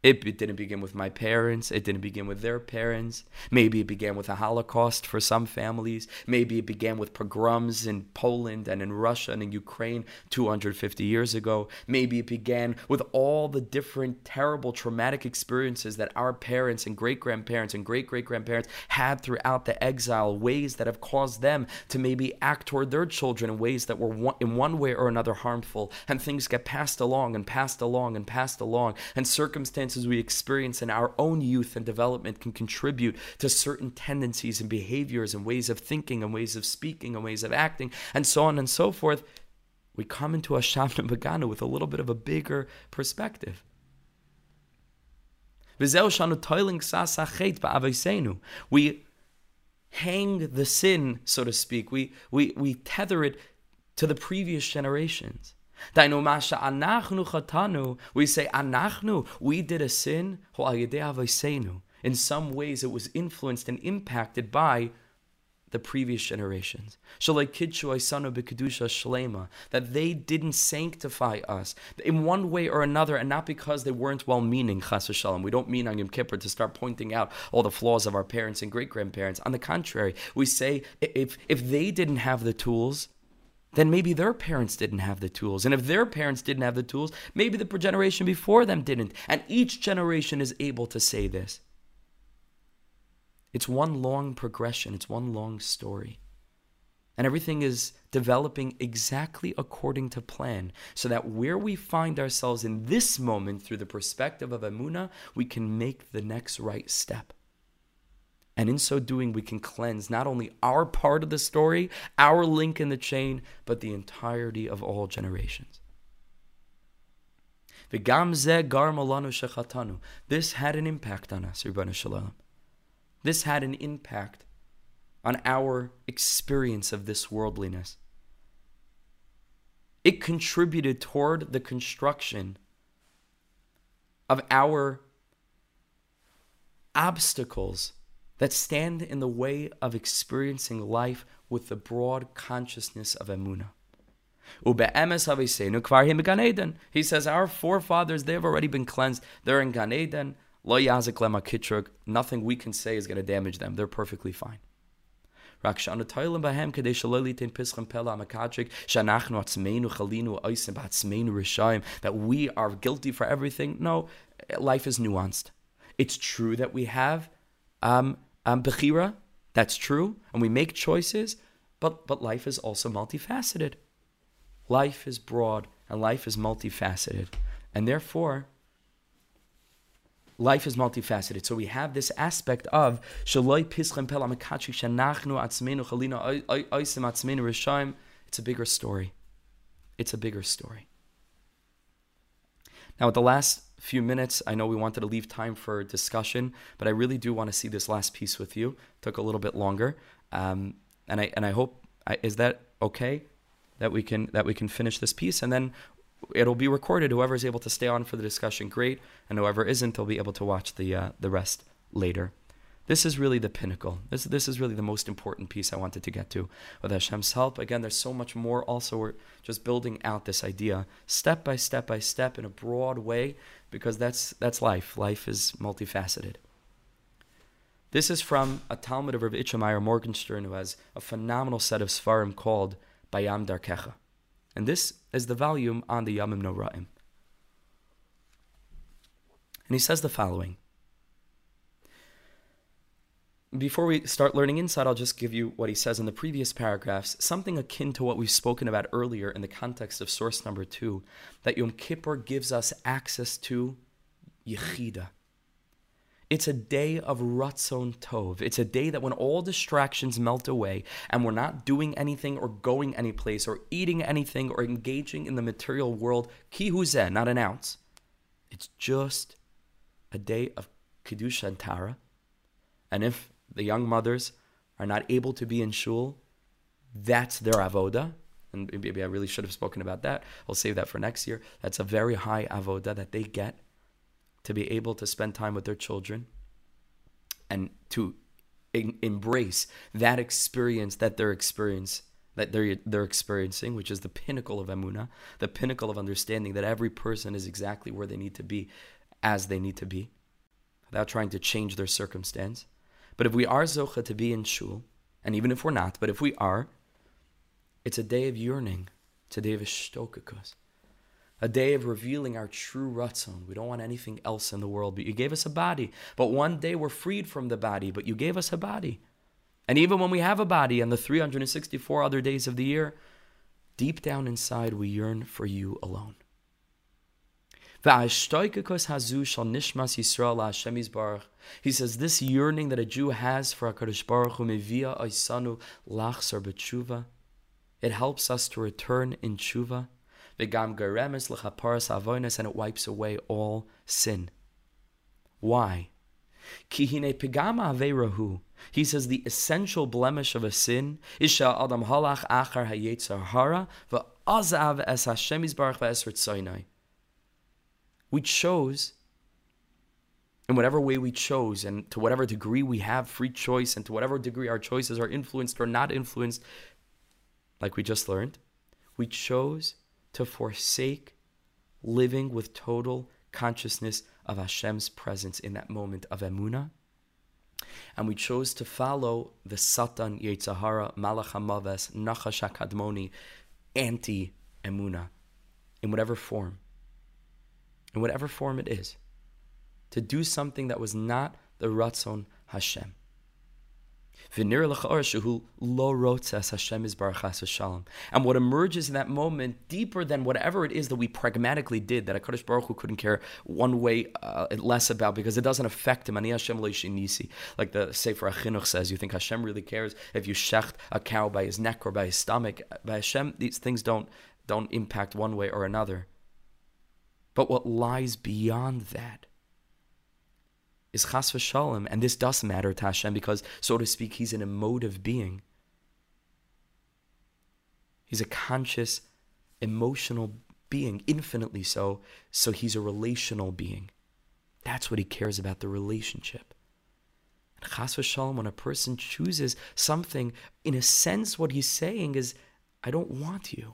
Speaker 1: It, it didn't begin with my parents. It didn't begin with their parents. Maybe it began with a Holocaust for some families. Maybe it began with pogroms in Poland and in Russia and in Ukraine 250 years ago. Maybe it began with all the different terrible traumatic experiences that our parents and great grandparents and great great grandparents had throughout the exile, ways that have caused them to maybe act toward their children in ways that were one, in one way or another harmful. And things get passed along and passed along and passed along. And circumstances experiences we experience in our own youth and development can contribute to certain tendencies and behaviors and ways of thinking and ways of speaking and ways of acting and so on and so forth, we come into a Shavna Bagana with a little bit of a bigger perspective. We hang the sin, so to speak. We, we, we tether it to the previous generations. Dainu masha anachnu chatanu. We say anachnu. We did a sin. In some ways, it was influenced and impacted by the previous generations. That they didn't sanctify us in one way or another, and not because they weren't well meaning, We don't mean on Yom Kippur to start pointing out all the flaws of our parents and great grandparents. On the contrary, we say if, if they didn't have the tools, then maybe their parents didn't have the tools. And if their parents didn't have the tools, maybe the generation before them didn't. And each generation is able to say this. It's one long progression, it's one long story. And everything is developing exactly according to plan, so that where we find ourselves in this moment through the perspective of Amuna, we can make the next right step. And in so doing, we can cleanse not only our part of the story, our link in the chain, but the entirety of all generations. This had an impact on us, Shalom. This had an impact on our experience of this worldliness. It contributed toward the construction of our obstacles that stand in the way of experiencing life with the broad consciousness of Emunah. He says, Our forefathers, they have already been cleansed. They're in Gan Eden. Nothing we can say is going to damage them. They're perfectly fine. That we are guilty for everything. No, life is nuanced. It's true that we have um, um, bechira. That's true, and we make choices. But but life is also multifaceted. Life is broad and life is multifaceted, and therefore. Life is multifaceted. So we have this aspect of It's a bigger story. It's a bigger story. Now, at the last few minutes. I know we wanted to leave time for discussion, but I really do want to see this last piece with you. took a little bit longer, um, and I and I hope I, is that okay that we can that we can finish this piece and then it'll be recorded. Whoever is able to stay on for the discussion, great, and whoever isn't, they'll be able to watch the uh, the rest later. This is really the pinnacle. This, this is really the most important piece I wanted to get to. With Hashem's help, again, there's so much more. Also, we're just building out this idea step by step by step in a broad way because that's, that's life. Life is multifaceted. This is from a Talmud of Rav Itche Meir Morgenstern, who has a phenomenal set of Svarim called Bayam Darkecha. And this is the volume on the Yamim Noraim. And he says the following before we start learning inside, I'll just give you what he says in the previous paragraphs, something akin to what we've spoken about earlier in the context of source number two, that Yom Kippur gives us access to Yechida. It's a day of Ratzon Tov. It's a day that when all distractions melt away and we're not doing anything or going anyplace or eating anything or engaging in the material world, ki zen, not an ounce. It's just a day of Kedusha and Tara. And if the young mothers are not able to be in shul, that's their avoda. And maybe I really should have spoken about that. I'll save that for next year. That's a very high avoda that they get to be able to spend time with their children and to in- embrace that experience that they're experience that they're they're experiencing, which is the pinnacle of emuna, the pinnacle of understanding that every person is exactly where they need to be, as they need to be, without trying to change their circumstance. But if we are Zocha to be in Shul, and even if we're not, but if we are, it's a day of yearning. It's a day of Ishtokakus. A day of revealing our true Ratzon. We don't want anything else in the world, but you gave us a body. But one day we're freed from the body, but you gave us a body. And even when we have a body and the 364 other days of the year, deep down inside we yearn for you alone. He says this yearning that a Jew has for HaKadosh Baruch Hu. It helps us to return in tshuva. And it wipes away all sin. Why? Pigama. He says the essential blemish of a sin is adam halach achar hayetzar hara v'azav es Hashem yisbarach v'esert we chose in whatever way we chose and to whatever degree we have free choice and to whatever degree our choices are influenced or not influenced, like we just learned, we chose to forsake living with total consciousness of Hashem's presence in that moment of Emunah. And we chose to follow the Satan, Yetzahara, Malach HaMaves, Nachash HaKadmoni, anti Emunah in whatever form in whatever form it is, to do something that was not the Ratzon Hashem. And what emerges in that moment, deeper than whatever it is that we pragmatically did, that HaKadosh Baruch Hu couldn't care one way uh, less about because it doesn't affect him. Like the Sefer HaChinuch says, you think Hashem really cares if you shecht a cow by his neck or by his stomach. By Hashem, these things don't, don't impact one way or another. But what lies beyond that is chas v'shalom, and this does matter to Hashem because, so to speak, He's an emotive being. He's a conscious, emotional being, infinitely so. So He's a relational being. That's what He cares about the relationship. And chas v'shalom, when a person chooses something, in a sense, what he's saying is, I don't want you.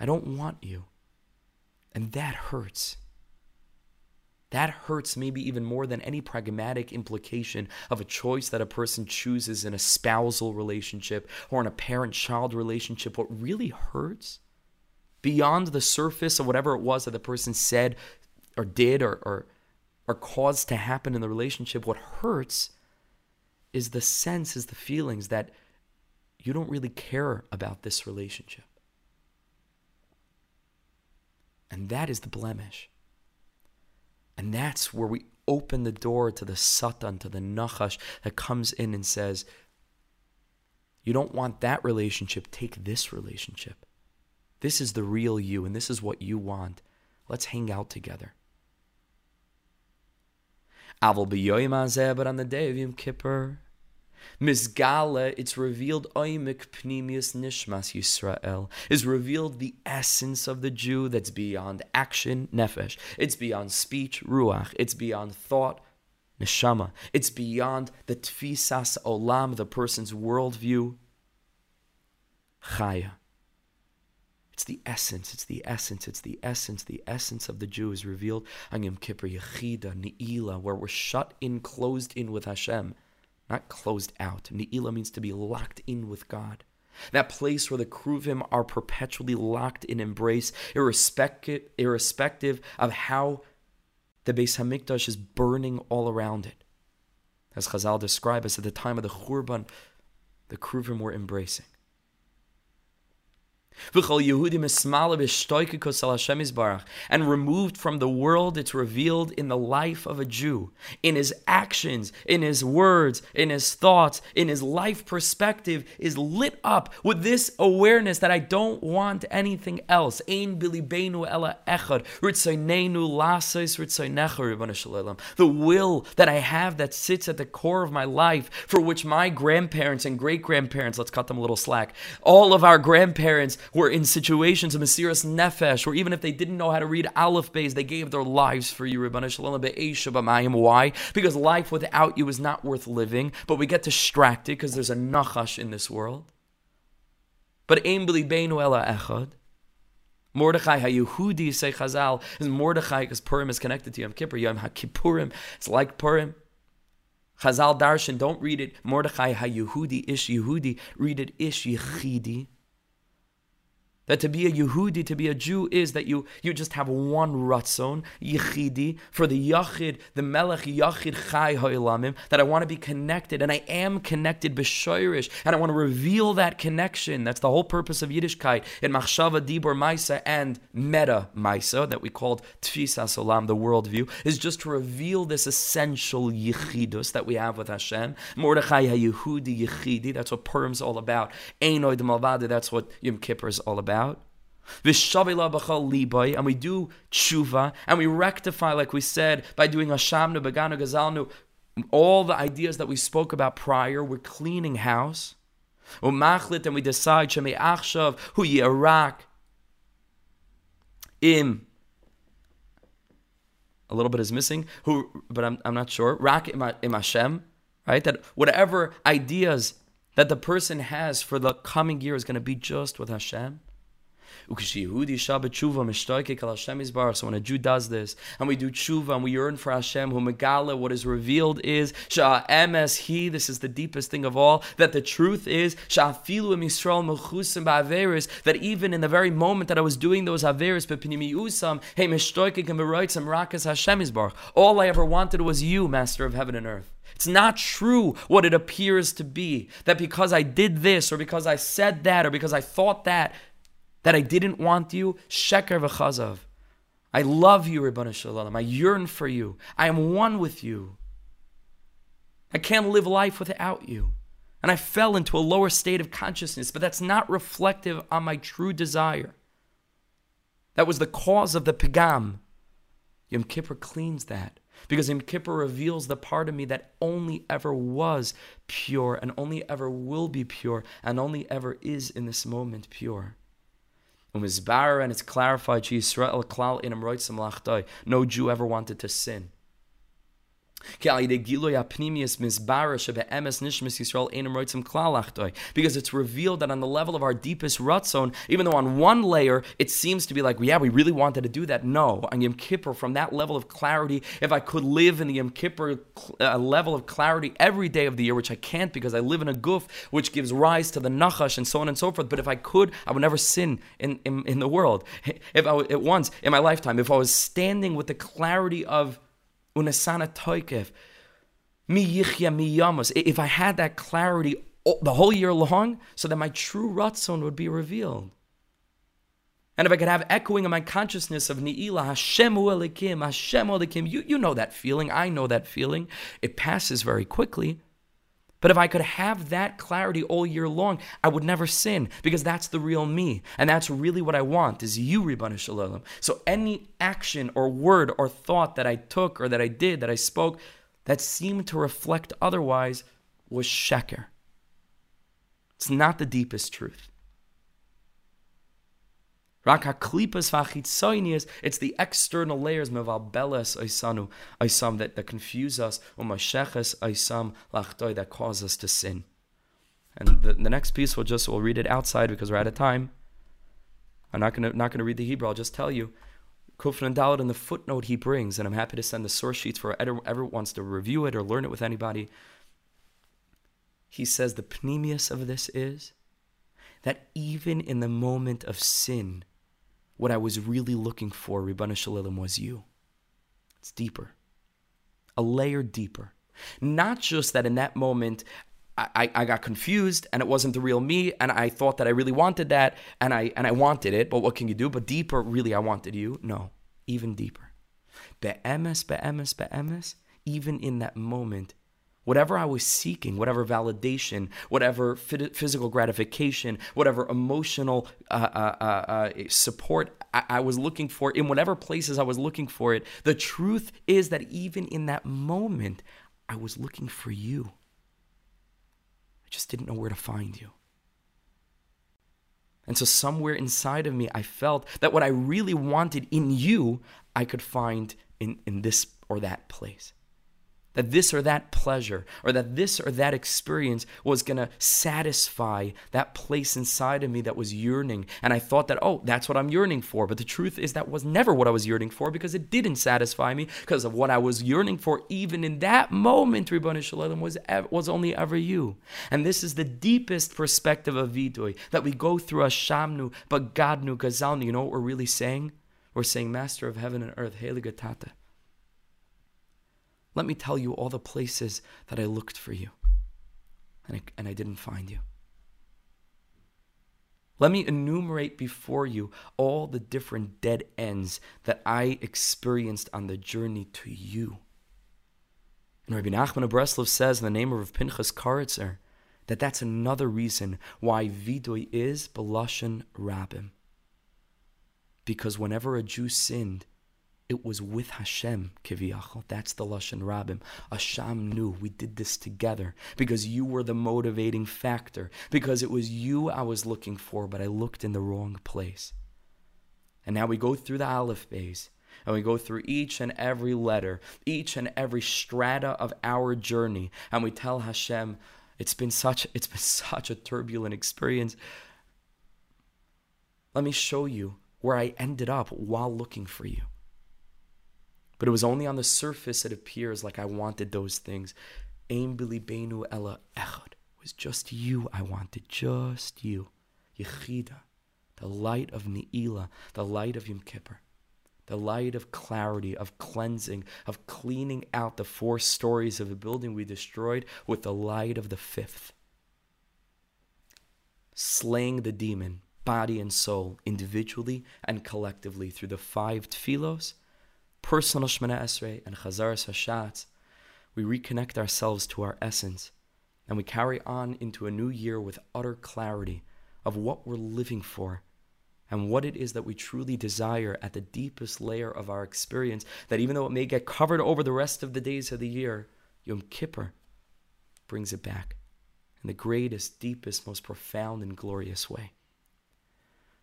Speaker 1: I don't want you. And that hurts. That hurts maybe even more than any pragmatic implication of a choice that a person chooses in a spousal relationship or in a parent child relationship. What really hurts, beyond the surface of whatever it was that the person said or did or, or, or caused to happen in the relationship, what hurts is the sense, is the feelings that you don't really care about this relationship. And that is the blemish. And that's where we open the door to the Satan, to the Nachash that comes in and says, You don't want that relationship, take this relationship. This is the real you, and this is what you want. Let's hang out together. Aval but on the day of Yom Kippur, Mizgala, it's revealed oimik pnimius nishmas Yisrael, is revealed the essence of the Jew that's beyond action, nefesh. It's beyond speech, ruach. It's beyond thought, neshama. It's beyond the tfisas olam, the person's worldview, chaya. It's the essence, it's the essence, it's the essence, the essence of the Jew is revealed on Yom Kippur, Yechida, Ne'ilah, where we're shut in, closed in with Hashem not closed out. Ne'ilah means to be locked in with God. That place where the Kruvim are perpetually locked in embrace, irrespective, irrespective of how the Beis Hamikdash is burning all around it. As Chazal describe us at the time of the Churban, the Kruvim were embracing. And removed from the world, it's revealed in the life of a Jew, in his actions, in his words, in his thoughts, in his life perspective, is lit up with this awareness that I don't want anything else. The will that I have that sits at the core of my life, for which my grandparents and great grandparents, let's cut them a little slack, all of our grandparents were in situations of Mesiras Nefesh, where even if they didn't know how to read Aleph Beis, they gave their lives for you, Ribbana Shalom Why? Because life without you is not worth living, but we get distracted because there's a nachash in this world. But Ein Beinu Ela Echad. Mordechai HaYehudi, say Chazal, is Mordechai because Purim is connected to Yom Kippur. Yom HaKippurim, it's like Purim. Chazal Darshan, don't read it Mordechai HaYehudi, Ish Yehudi, read it Ish Yechidi. That to be a Yehudi, to be a Jew, is that you, you just have one ratzon, yichidi, for the yachid, the melech yachid chai ha'olamim, that I want to be connected, and I am connected b'shoirish, and I want to reveal that connection. That's the whole purpose of Yiddishkeit, in machshava, dibor, maisa, and meta maisa, that we called tfisas olam, the worldview, is just to reveal this essential yichidus that we have with Hashem. Mordechai ha'yehudi yichidi, that's what Purim's all about. Einoi de that's what Yom Kippur is all about about. And we do tshuva, and we rectify, like we said, by doing Hashamnu, Beganu, Gazalnu, all the ideas that we spoke about prior. We're cleaning house. And we decide, Shemi Achshav, Hu Yirak, Im. A little bit is missing, who, but I'm, I'm not sure. Rak im Hashem, right? That whatever ideas that the person has for the coming year is going to be just with Hashem. So when a Jew does this, and we do tshuva, and we yearn for Hashem, who megala, what is revealed is, sha'emes he, this is the deepest thing of all, that the truth is, sha'afilu Yisrael mechusim ba'averis, that even in the very moment that I was doing those averis, bepinimi usam, hey, mishtoikik and beroitzam rakas Hashem isbarach. All I ever wanted was you, Master of heaven and earth. It's not true what it appears to be. That because I did this, or because I said that, or because I thought that, that I didn't want you, sheker v'chazav. I love you, Ribbon Shalom. I yearn for you. I am one with you. I can't live life without you. And I fell into a lower state of consciousness, but that's not reflective on my true desire. That was the cause of the pagam. Yom Kippur cleans that. Because Yom Kippur reveals the part of me that only ever was pure and only ever will be pure and only ever is in this moment pure. Umm and it's clarified, no Jew ever wanted to sin. Because it's revealed that on the level of our deepest ratzon, even though on one layer it seems to be like, yeah, we really wanted to do that. No, on Yom Kippur, from that level of clarity, if I could live in the Yom Kippur uh, level of clarity every day of the year, which I can't because I live in a guf, which gives rise to the nachash and so on and so forth. But if I could, I would never sin in, in, in the world. (laughs) If I at once in my lifetime, if I was standing with the clarity of unasana toikev, mi yichya mi yamos. If I had that clarity the whole year long, so that my true ratzon would be revealed. And if I could have echoing in my consciousness of Ni'ila, Hashem Elokim, Hashem Elokim, you, you know that feeling, I know that feeling. It passes very quickly. But if I could have that clarity all year long, I would never sin because that's the real me. And that's really what I want is you, Ribbana Shalom. So any action or word or thought that I took or that I did, that I spoke, that seemed to reflect otherwise was sheker. It's not the deepest truth. Rak haklipas it's the external layers mevalbeles oisanu, oisam that, that confuse us, umasheches oisam lachtoi that cause us to sin. And the, the next piece we'll just we'll read it outside because we're out of time. I'm not gonna not gonna read the Hebrew. I'll just tell you. Kufran Dalit in the footnote he brings, and I'm happy to send the source sheets for whoever wants to review it or learn it with anybody. He says the pnimius of this is that even in the moment of sin, what I was really looking for, Ribbana Shalom, was you. It's deeper, a layer deeper. Not just that in that moment I, I got confused and it wasn't the real me and I thought that I really wanted that and I and I wanted it, but what can you do? But deeper, really I wanted you. No, even deeper. Be'emes, be'emes, be'emes, even in that moment, Whatever I was seeking, whatever validation, whatever physical gratification, whatever emotional uh, uh, uh, uh, support I-, I was looking for, in whatever places I was looking for it, the truth is that even in that moment, I was looking for you. I just didn't know where to find you. And so, somewhere inside of me, I felt that what I really wanted in you, I could find in, in this or that place that this or that pleasure or that this or that experience was going to satisfy that place inside of me that was yearning. And I thought that, oh, that's what I'm yearning for. But the truth is, that was never what I was yearning for because it didn't satisfy me because of what I was yearning for, even in that moment, Ribbon Shalom, was, was only ever you. And this is the deepest perspective of Vidui that we go through Ashamnu, but Gadnu, Gazalnu. You know what we're really saying? We're saying, Master of heaven and earth, Heligatata. Let me tell you all the places that I looked for you and I, and I didn't find you. Let me enumerate before you all the different dead ends that I experienced on the journey to you. And Rabbi Nachman of Breslov says in the name of Pinchas Karitzer that that's another reason why Vidui is Belashan Rabim. Because whenever a Jew sinned, it was with Hashem, Kiviyachal. That's the Lashon Rabim. Hashem knew we did this together because you were the motivating factor, because it was you I was looking for, but I looked in the wrong place. And now we go through the Aleph Beis, and we go through each and every letter, each and every strata of our journey, and we tell Hashem, it's been such it's been (laughs) such a turbulent experience. Let me show you where I ended up while looking for you. But it was only on the surface it appears like I wanted those things. Aim benu ella echad. Was just you I wanted, just you. Yechida, the light of Ne'ilah, the light of Yom Kippur, the light of clarity, of cleansing, of cleaning out the four stories of the building we destroyed with the light of the fifth. Slaying the demon, body and soul, individually and collectively through the five tefillos personal Shemoneh Esrei and Chazaras Hashatz, we reconnect ourselves to our essence and we carry on into a new year with utter clarity of what we're living for and what it is that we truly desire at the deepest layer of our experience, that even though it may get covered over the rest of the days of the year, Yom Kippur brings it back in the greatest, deepest, most profound, and glorious way.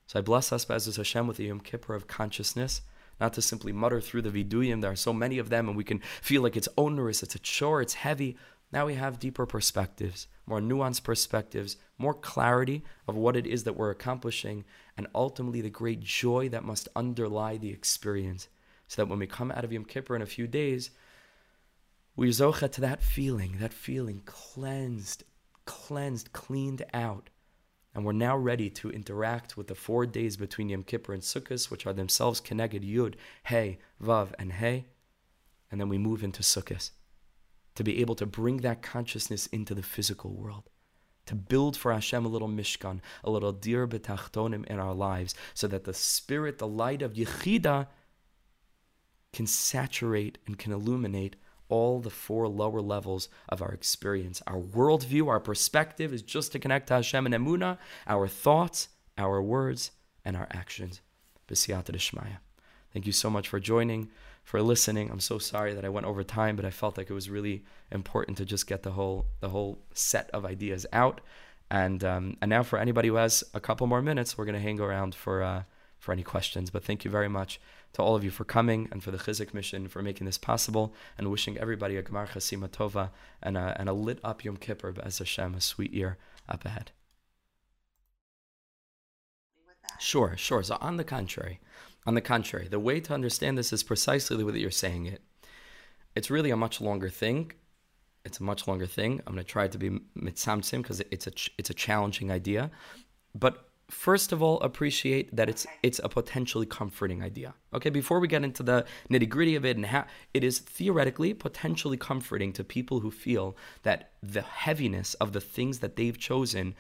Speaker 1: So I bless us, Be'ezus Hashem, with the Yom Kippur of consciousness, not to simply mutter through the viduyim. There are so many of them, and we can feel like it's onerous, it's a chore, it's heavy. Now we have deeper perspectives, more nuanced perspectives, more clarity of what it is that we're accomplishing, and ultimately the great joy that must underlie the experience. So that when we come out of Yom Kippur in a few days, we zocha to that feeling, that feeling cleansed, cleansed, cleaned out. And we're now ready to interact with the four days between Yom Kippur and Sukkot, which are themselves connected Yud, Hey, Vav, and Hey. And then we move into Sukkot to be able to bring that consciousness into the physical world. To build for Hashem a little mishkan, a little dir betachtonim in our lives, so that the spirit, the light of Yechida, can saturate and can illuminate all the four lower levels of our experience. Our worldview, our perspective is just to connect to Hashem and Emuna, our thoughts, our words, and our actions. B'siyata Shmaya. Thank you so much for joining, for listening. I'm so sorry that I went over time, but I felt like it was really important to just get the whole the whole set of ideas out. And um, and now for anybody who has a couple more minutes, we're to hang around for uh, for any questions. But thank you very much to all of you for coming and for the Chizuk mission for making this possible and wishing everybody a Gemar Chasima Tova and a, and a lit up Yom Kippur, Be'ez Hashem, a sweet year up ahead. Sure, sure. So on the contrary, on the contrary, the way to understand this is precisely the way that you're saying it. It's really a much longer thing. It's a much longer thing. I'm going to try to be mitzamtzim because it's a it's a challenging idea, but first of all appreciate that it's it's a potentially comforting idea. Okay before we get into the nitty gritty of it and how it is theoretically potentially comforting to people who feel that the heaviness of the things that they've chosen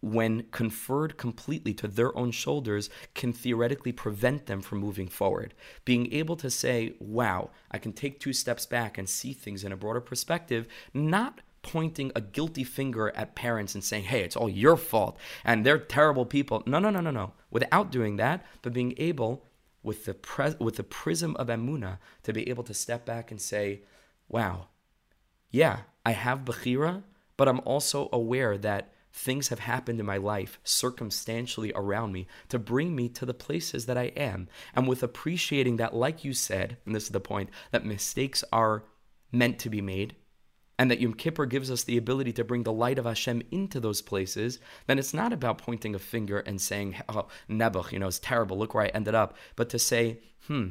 Speaker 1: when conferred completely to their own shoulders can theoretically prevent them from moving forward. Being able to say wow i can take two steps back and see things in a broader perspective not pointing a guilty finger at parents and saying, hey, it's all your fault and they're terrible people. No, no, no, no, no. Without doing that, but being able, with the, pres- with the prism of Amuna, to be able to step back and say, wow, yeah, I have Bechira, but I'm also aware that things have happened in my life circumstantially around me to bring me to the places that I am. And with appreciating that, like you said, and this is the point, that mistakes are meant to be made and that Yom Kippur gives us the ability to bring the light of Hashem into those places, then it's not about pointing a finger and saying, oh, Nebuch, you know, it's terrible, look where I ended up, but to say, hmm,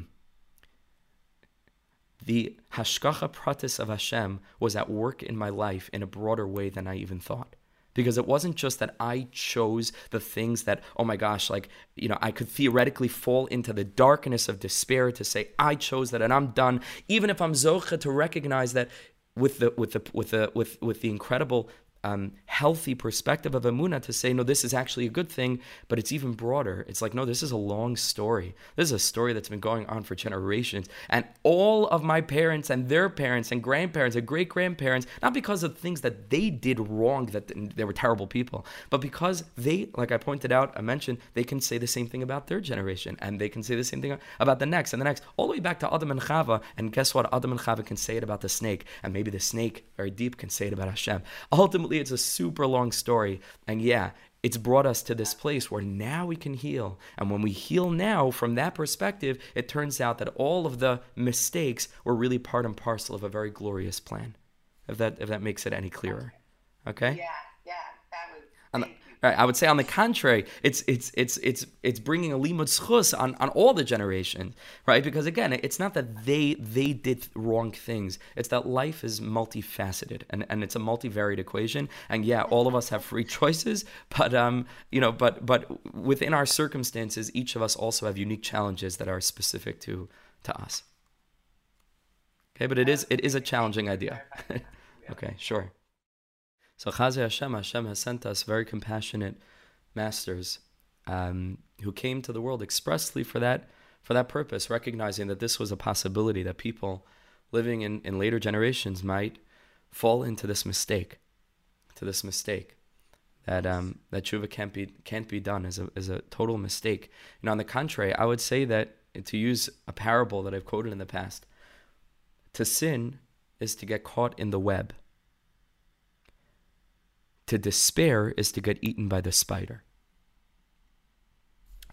Speaker 1: the Hashgacha Pratis of Hashem was at work in my life in a broader way than I even thought. Because it wasn't just that I chose the things that, oh my gosh, like, you know, I could theoretically fall into the darkness of despair to say, I chose that and I'm done. Even if I'm Zocha to recognize that with the with the with the with with the incredible um, healthy perspective of Amuna to say, no, this is actually a good thing, but it's even broader. It's like, no, this is a long story. This is a story that's been going on for generations. And all of my parents and their parents and grandparents and great grandparents, not because of things that they did wrong, that they were terrible people, but because they, like I pointed out, I mentioned, they can say the same thing about their generation and they can say the same thing about the next and the next, all the way back to Adam and Chava. And guess what? Adam and Chava can say it about the snake, and maybe the snake, very deep, can say it about Hashem. Ultimately, it's a super long story. And yeah, it's brought us to this place where now we can heal. And when we heal now, from that perspective, it turns out that all of the mistakes were really part and parcel of a very glorious plan. If that if that makes it any clearer. Okay?
Speaker 2: Yeah, yeah, that was.
Speaker 1: I would say, on the contrary, it's it's it's it's it's bringing a limud schus on, on all the generations, right? Because again, it's not that they they did wrong things; it's that life is multifaceted and, and it's a multivariate equation. And yeah, all of us have free choices, but um, you know, but but within our circumstances, each of us also have unique challenges that are specific to to us. Okay, but it is it is a challenging idea. (laughs) okay, sure. So Chazi Hashem, Hashem has sent us very compassionate masters um, who came to the world expressly for that for that purpose, recognizing that this was a possibility that people living in, in later generations might fall into this mistake, to this mistake. that um, that tshuva can't be can't be done is a is a total mistake. And on the contrary, I would say that to use a parable that I've quoted in the past, to sin is to get caught in the web. To despair is to get eaten by the spider.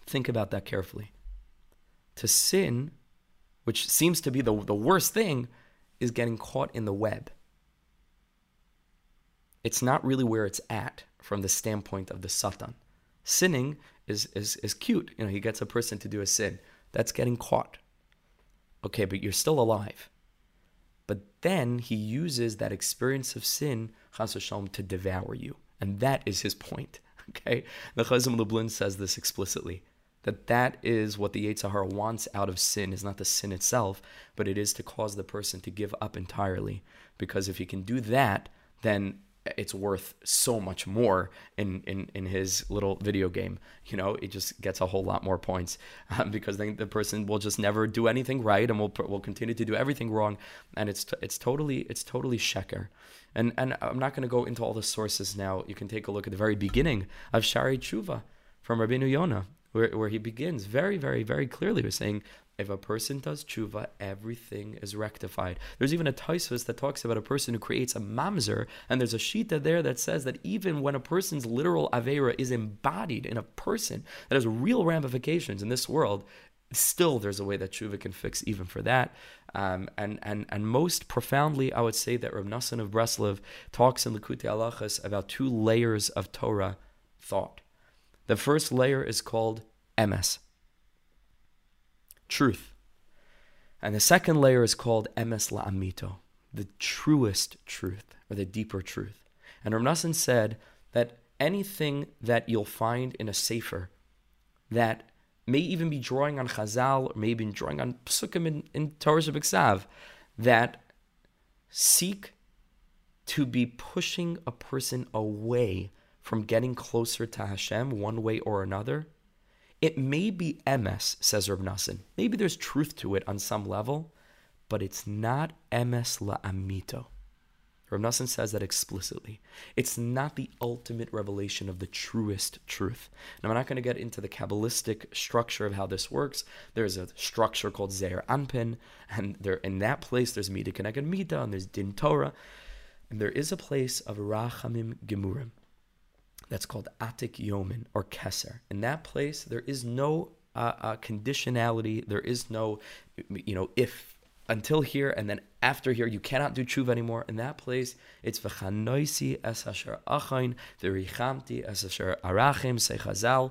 Speaker 1: Think about that carefully. To sin, which seems to be the, the worst thing, is getting caught in the web. It's not really where it's at from the standpoint of the Satan. Sinning is, is, is cute. You know, he gets a person to do a sin. That's getting caught. Okay, but you're still alive. But then he uses that experience of sin, Chas to devour you. And that is his point. (laughs) Okay? The Chazim Lublin says this explicitly that that is what the Yetzer Hara wants out of sin is not the sin itself, but it is to cause the person to give up entirely. Because if he can do that, then it's worth so much more in, in, in his little video game. You know, it just gets a whole lot more points (laughs) um, because then the person will just never do anything right and will will continue to do everything wrong, and it's it's totally it's totally sheker. And and I'm not going to go into all the sources now. You can take a look at the very beginning of Shaarei Tshuva from Rabbeinu Yonah, where, where he begins very, very, very clearly with saying, if a person does tshuva, everything is rectified. There's even a Taisvus that talks about a person who creates a mamzer, and there's a shita there that says that even when a person's literal avera is embodied in a person that has real ramifications in this world, still there's a way that tshuva can fix even for that. Um, and, and, and most profoundly, I would say that Rav Nassan of Breslov talks in Likutei Halachos about two layers of Torah thought. The first layer is called emes, truth. And the second layer is called emes la'amito, the truest truth, or the deeper truth. And Rav said that anything that you'll find in a sefer that may even be drawing on Chazal, or maybe drawing on Psukim in, in Torah Shabbat that seek to be pushing a person away from getting closer to Hashem one way or another, it may be emes, says Nassan. Maybe there's truth to it on some level, but it's not emes la'amito. Reb Nassan says that explicitly. It's not the ultimate revelation of the truest truth. Now, I'm not going to get into the Kabbalistic structure of how this works. There's a structure called Zeir Anpin, and there in that place there's Mida Keneged Mida, and there's Din Torah, and there is a place of Rachamim Gemurim that's called Atik Yomin or Keser. In that place, there is no uh, uh, conditionality. There is no, you know, if until here and then after here you cannot do tshuva anymore. In that place, it's v'chanoisi es asher achain v'richamti es asher arachim sechazal.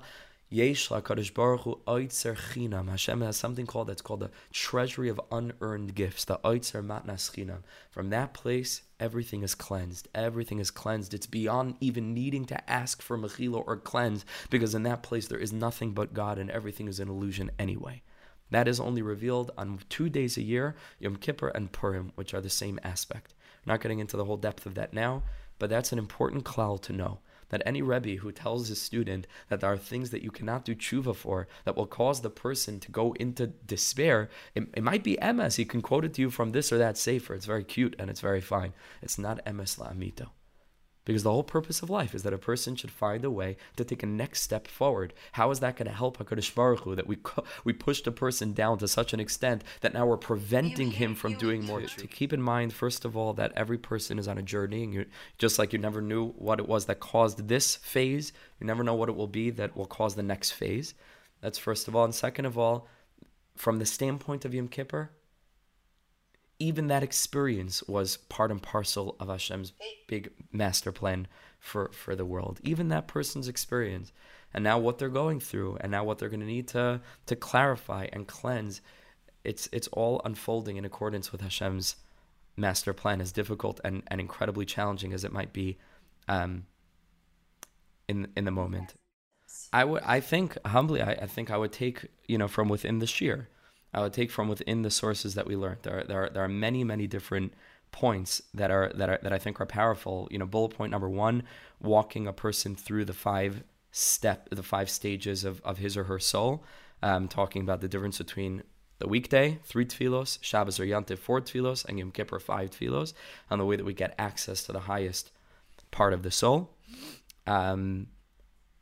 Speaker 1: Yesh Hakadosh Baruch Hu Chinam. Hashem has something called that's called the treasury of unearned gifts, the Oitzer Matnas Chinam. From that place, everything is cleansed. Everything is cleansed. It's beyond even needing to ask for mechila or cleanse, because in that place there is nothing but God, and everything is an illusion anyway. That is only revealed on two days a year, Yom Kippur and Purim, which are the same aspect. I'm not getting into the whole depth of that now, but that's an important klal to know that any Rebbe who tells his student that there are things that you cannot do tshuva for that will cause the person to go into despair, it, it might be emes. He can quote it to you from this or that sefer. It's very cute and it's very fine. It's not emes la'amito. Because the whole purpose of life is that a person should find a way to take a next step forward. How is that going to help HaKadosh Baruch Hu, that we, we pushed a person down to such an extent that now we're preventing him from doing more? To keep in mind, first of all, that every person is on a journey, and you just like you never knew what it was that caused this phase, you never know what it will be that will cause the next phase. That's first of all. And second of all, from the standpoint of Yom Kippur, even that experience was part and parcel of Hashem's big master plan for, for the world. Even that person's experience. And now what they're going through and now what they're going to need to to clarify and cleanse, it's it's all unfolding in accordance with Hashem's master plan, as difficult and, and incredibly challenging as it might be um, in in the moment. I would I think humbly I, I think I would take, you know, from within the sheer I would take from within the sources that we learned. There are, there are, there are many, many different points that are, that are that I think are powerful. You know, bullet point number one, walking a person through the five step, the five stages of, of his or her soul, um, talking about the difference between the weekday, three tefillos, Shabbos or Yantiv, four tefillos, and Yom Kippur, five tefillos, and the way that we get access to the highest part of the soul. um,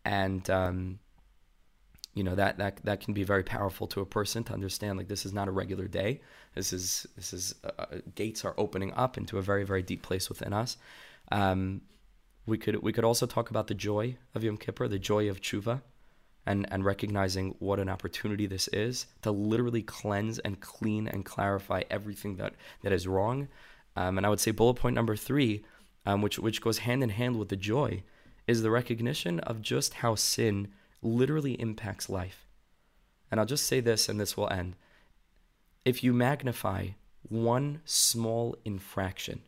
Speaker 1: and um, you know that that that can be very powerful to a person to understand like this is not a regular day. This is this is uh, uh, gates are opening up into a very very deep place within us. Um, we could we could also talk about the joy of Yom Kippur, the joy of tshuva, and and recognizing what an opportunity this is to literally cleanse and clean and clarify everything that that is wrong. Um, and I would say bullet point number three, um, which which goes hand in hand with the joy, is the recognition of just how sin literally impacts life. And I'll just say this, and this will end. If you magnify one small infraction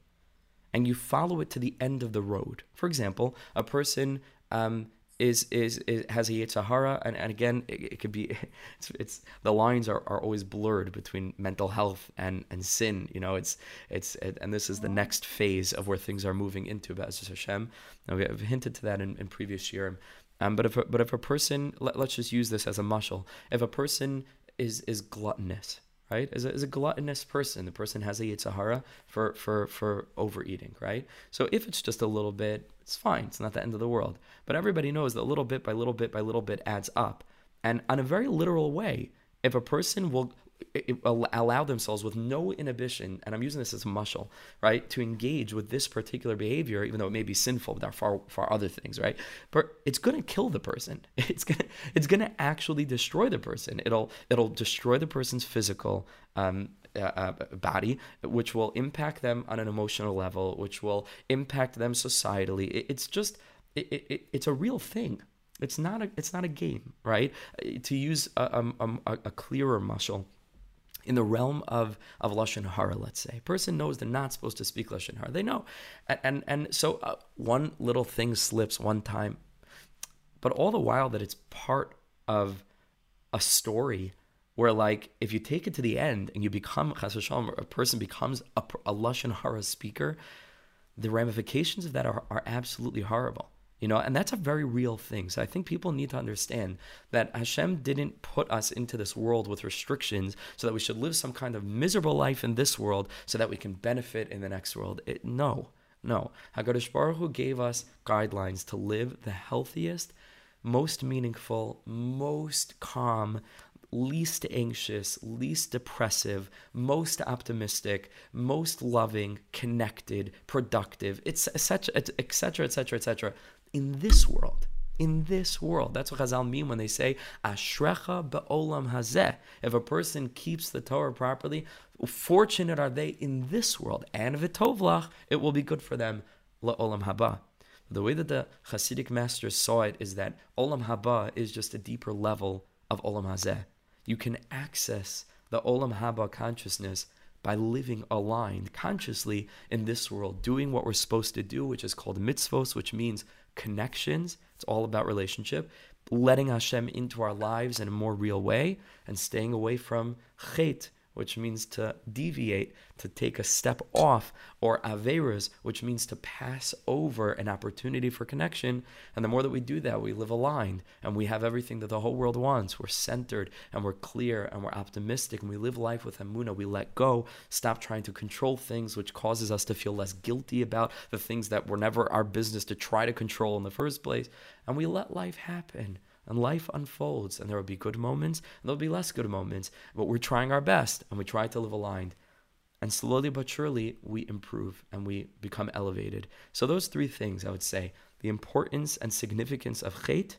Speaker 1: and you follow it to the end of the road, for example, a person um, is, is, is has a Yetzer Hara, and, and again, it, it could be, (laughs) it's, it's, the lines are, are always blurred between mental health and, and sin. You know, it's it's it, and this is the next phase of where things are moving into Be'ezus Hashem. And we have hinted to that in, in previous year. Um, but if a, but if a person, let, us just use this as a mushal. If a person is is gluttonous, right? Is a, is a gluttonous person, the person has a Yetzer Hara for for for overeating, right? So if it's just a little bit, it's fine. It's not the end of the world. But everybody knows that little bit by little bit by little bit adds up, and on a very literal way, if a person will allow themselves with no inhibition, and I'm using this as a mushal, right, to engage with this particular behavior, even though it may be sinful, there are far, far other things, right? But it's to kill the person. (laughs) It's to, it's to actually destroy the person. It'll, it'll destroy the person's physical um, uh, uh, body, which will impact them on an emotional level, which will impact them societally. It, it's just, it, it, it's a real thing. It's not a, it's not a game, right? To use a, a, a clearer mushal in the realm of of lashon hara, let's say, a person knows they're not supposed to speak lashon hara. They know, and and, and so uh, one little thing slips one time, but all the while that it's part of a story where, like, if you take it to the end and you become chas v'shalom, a person becomes a, a lashon hara speaker, the ramifications of that are, are absolutely horrible. You know, and that's a very real thing. So I think people need to understand that Hashem didn't put us into this world with restrictions so that we should live some kind of miserable life in this world so that we can benefit in the next world. It, no, no. HaKadosh Baruch Hu gave us guidelines to live the healthiest, most meaningful, most calm, least anxious, least depressive, most optimistic, most loving, connected, productive, it's such etc., etc., etc., etc in this world. In this world. That's what Chazal mean when they say, Ashrecha be'olam hazeh. If a person keeps the Torah properly, fortunate are they in this world. And it it will be good for them la'olam haba. The way that the Hasidic masters saw it is that olam haba is just a deeper level of olam hazeh. You can access the olam haba consciousness by living aligned consciously in this world, doing what we're supposed to do, which is called mitzvos, which means connections. It's all about relationship. Letting Hashem into our lives in a more real way and staying away from chet, which means to deviate, to take a step off, or averas, which means to pass over an opportunity for connection. And the more that we do that, we live aligned and we have everything that the whole world wants. We're centered and we're clear and we're optimistic and we live life with Emunah. We let go, stop trying to control things, which causes us to feel less guilty about the things that were never our business to try to control in the first place. And we let life happen and life unfolds and there will be good moments and there'll be less good moments but we're trying our best and we try to live aligned. And slowly but surely we improve and we become elevated. So those three things i would say the importance and significance of chet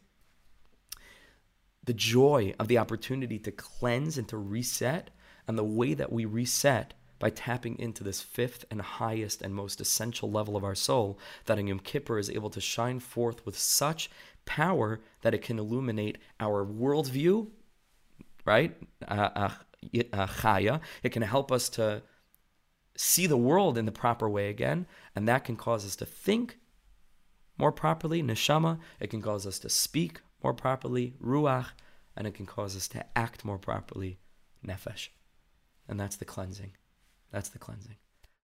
Speaker 1: the joy of the opportunity to cleanse and to reset and the way that we reset by tapping into this fifth and highest and most essential level of our soul that in Yom Kippur is able to shine forth with such power that it can illuminate our worldview, right? Chaya. It can help us to see the world in the proper way again, and that can cause us to think more properly, neshama. It can cause us to speak more properly, ruach, and it can cause us to act more properly, nefesh. And that's the cleansing. That's the cleansing.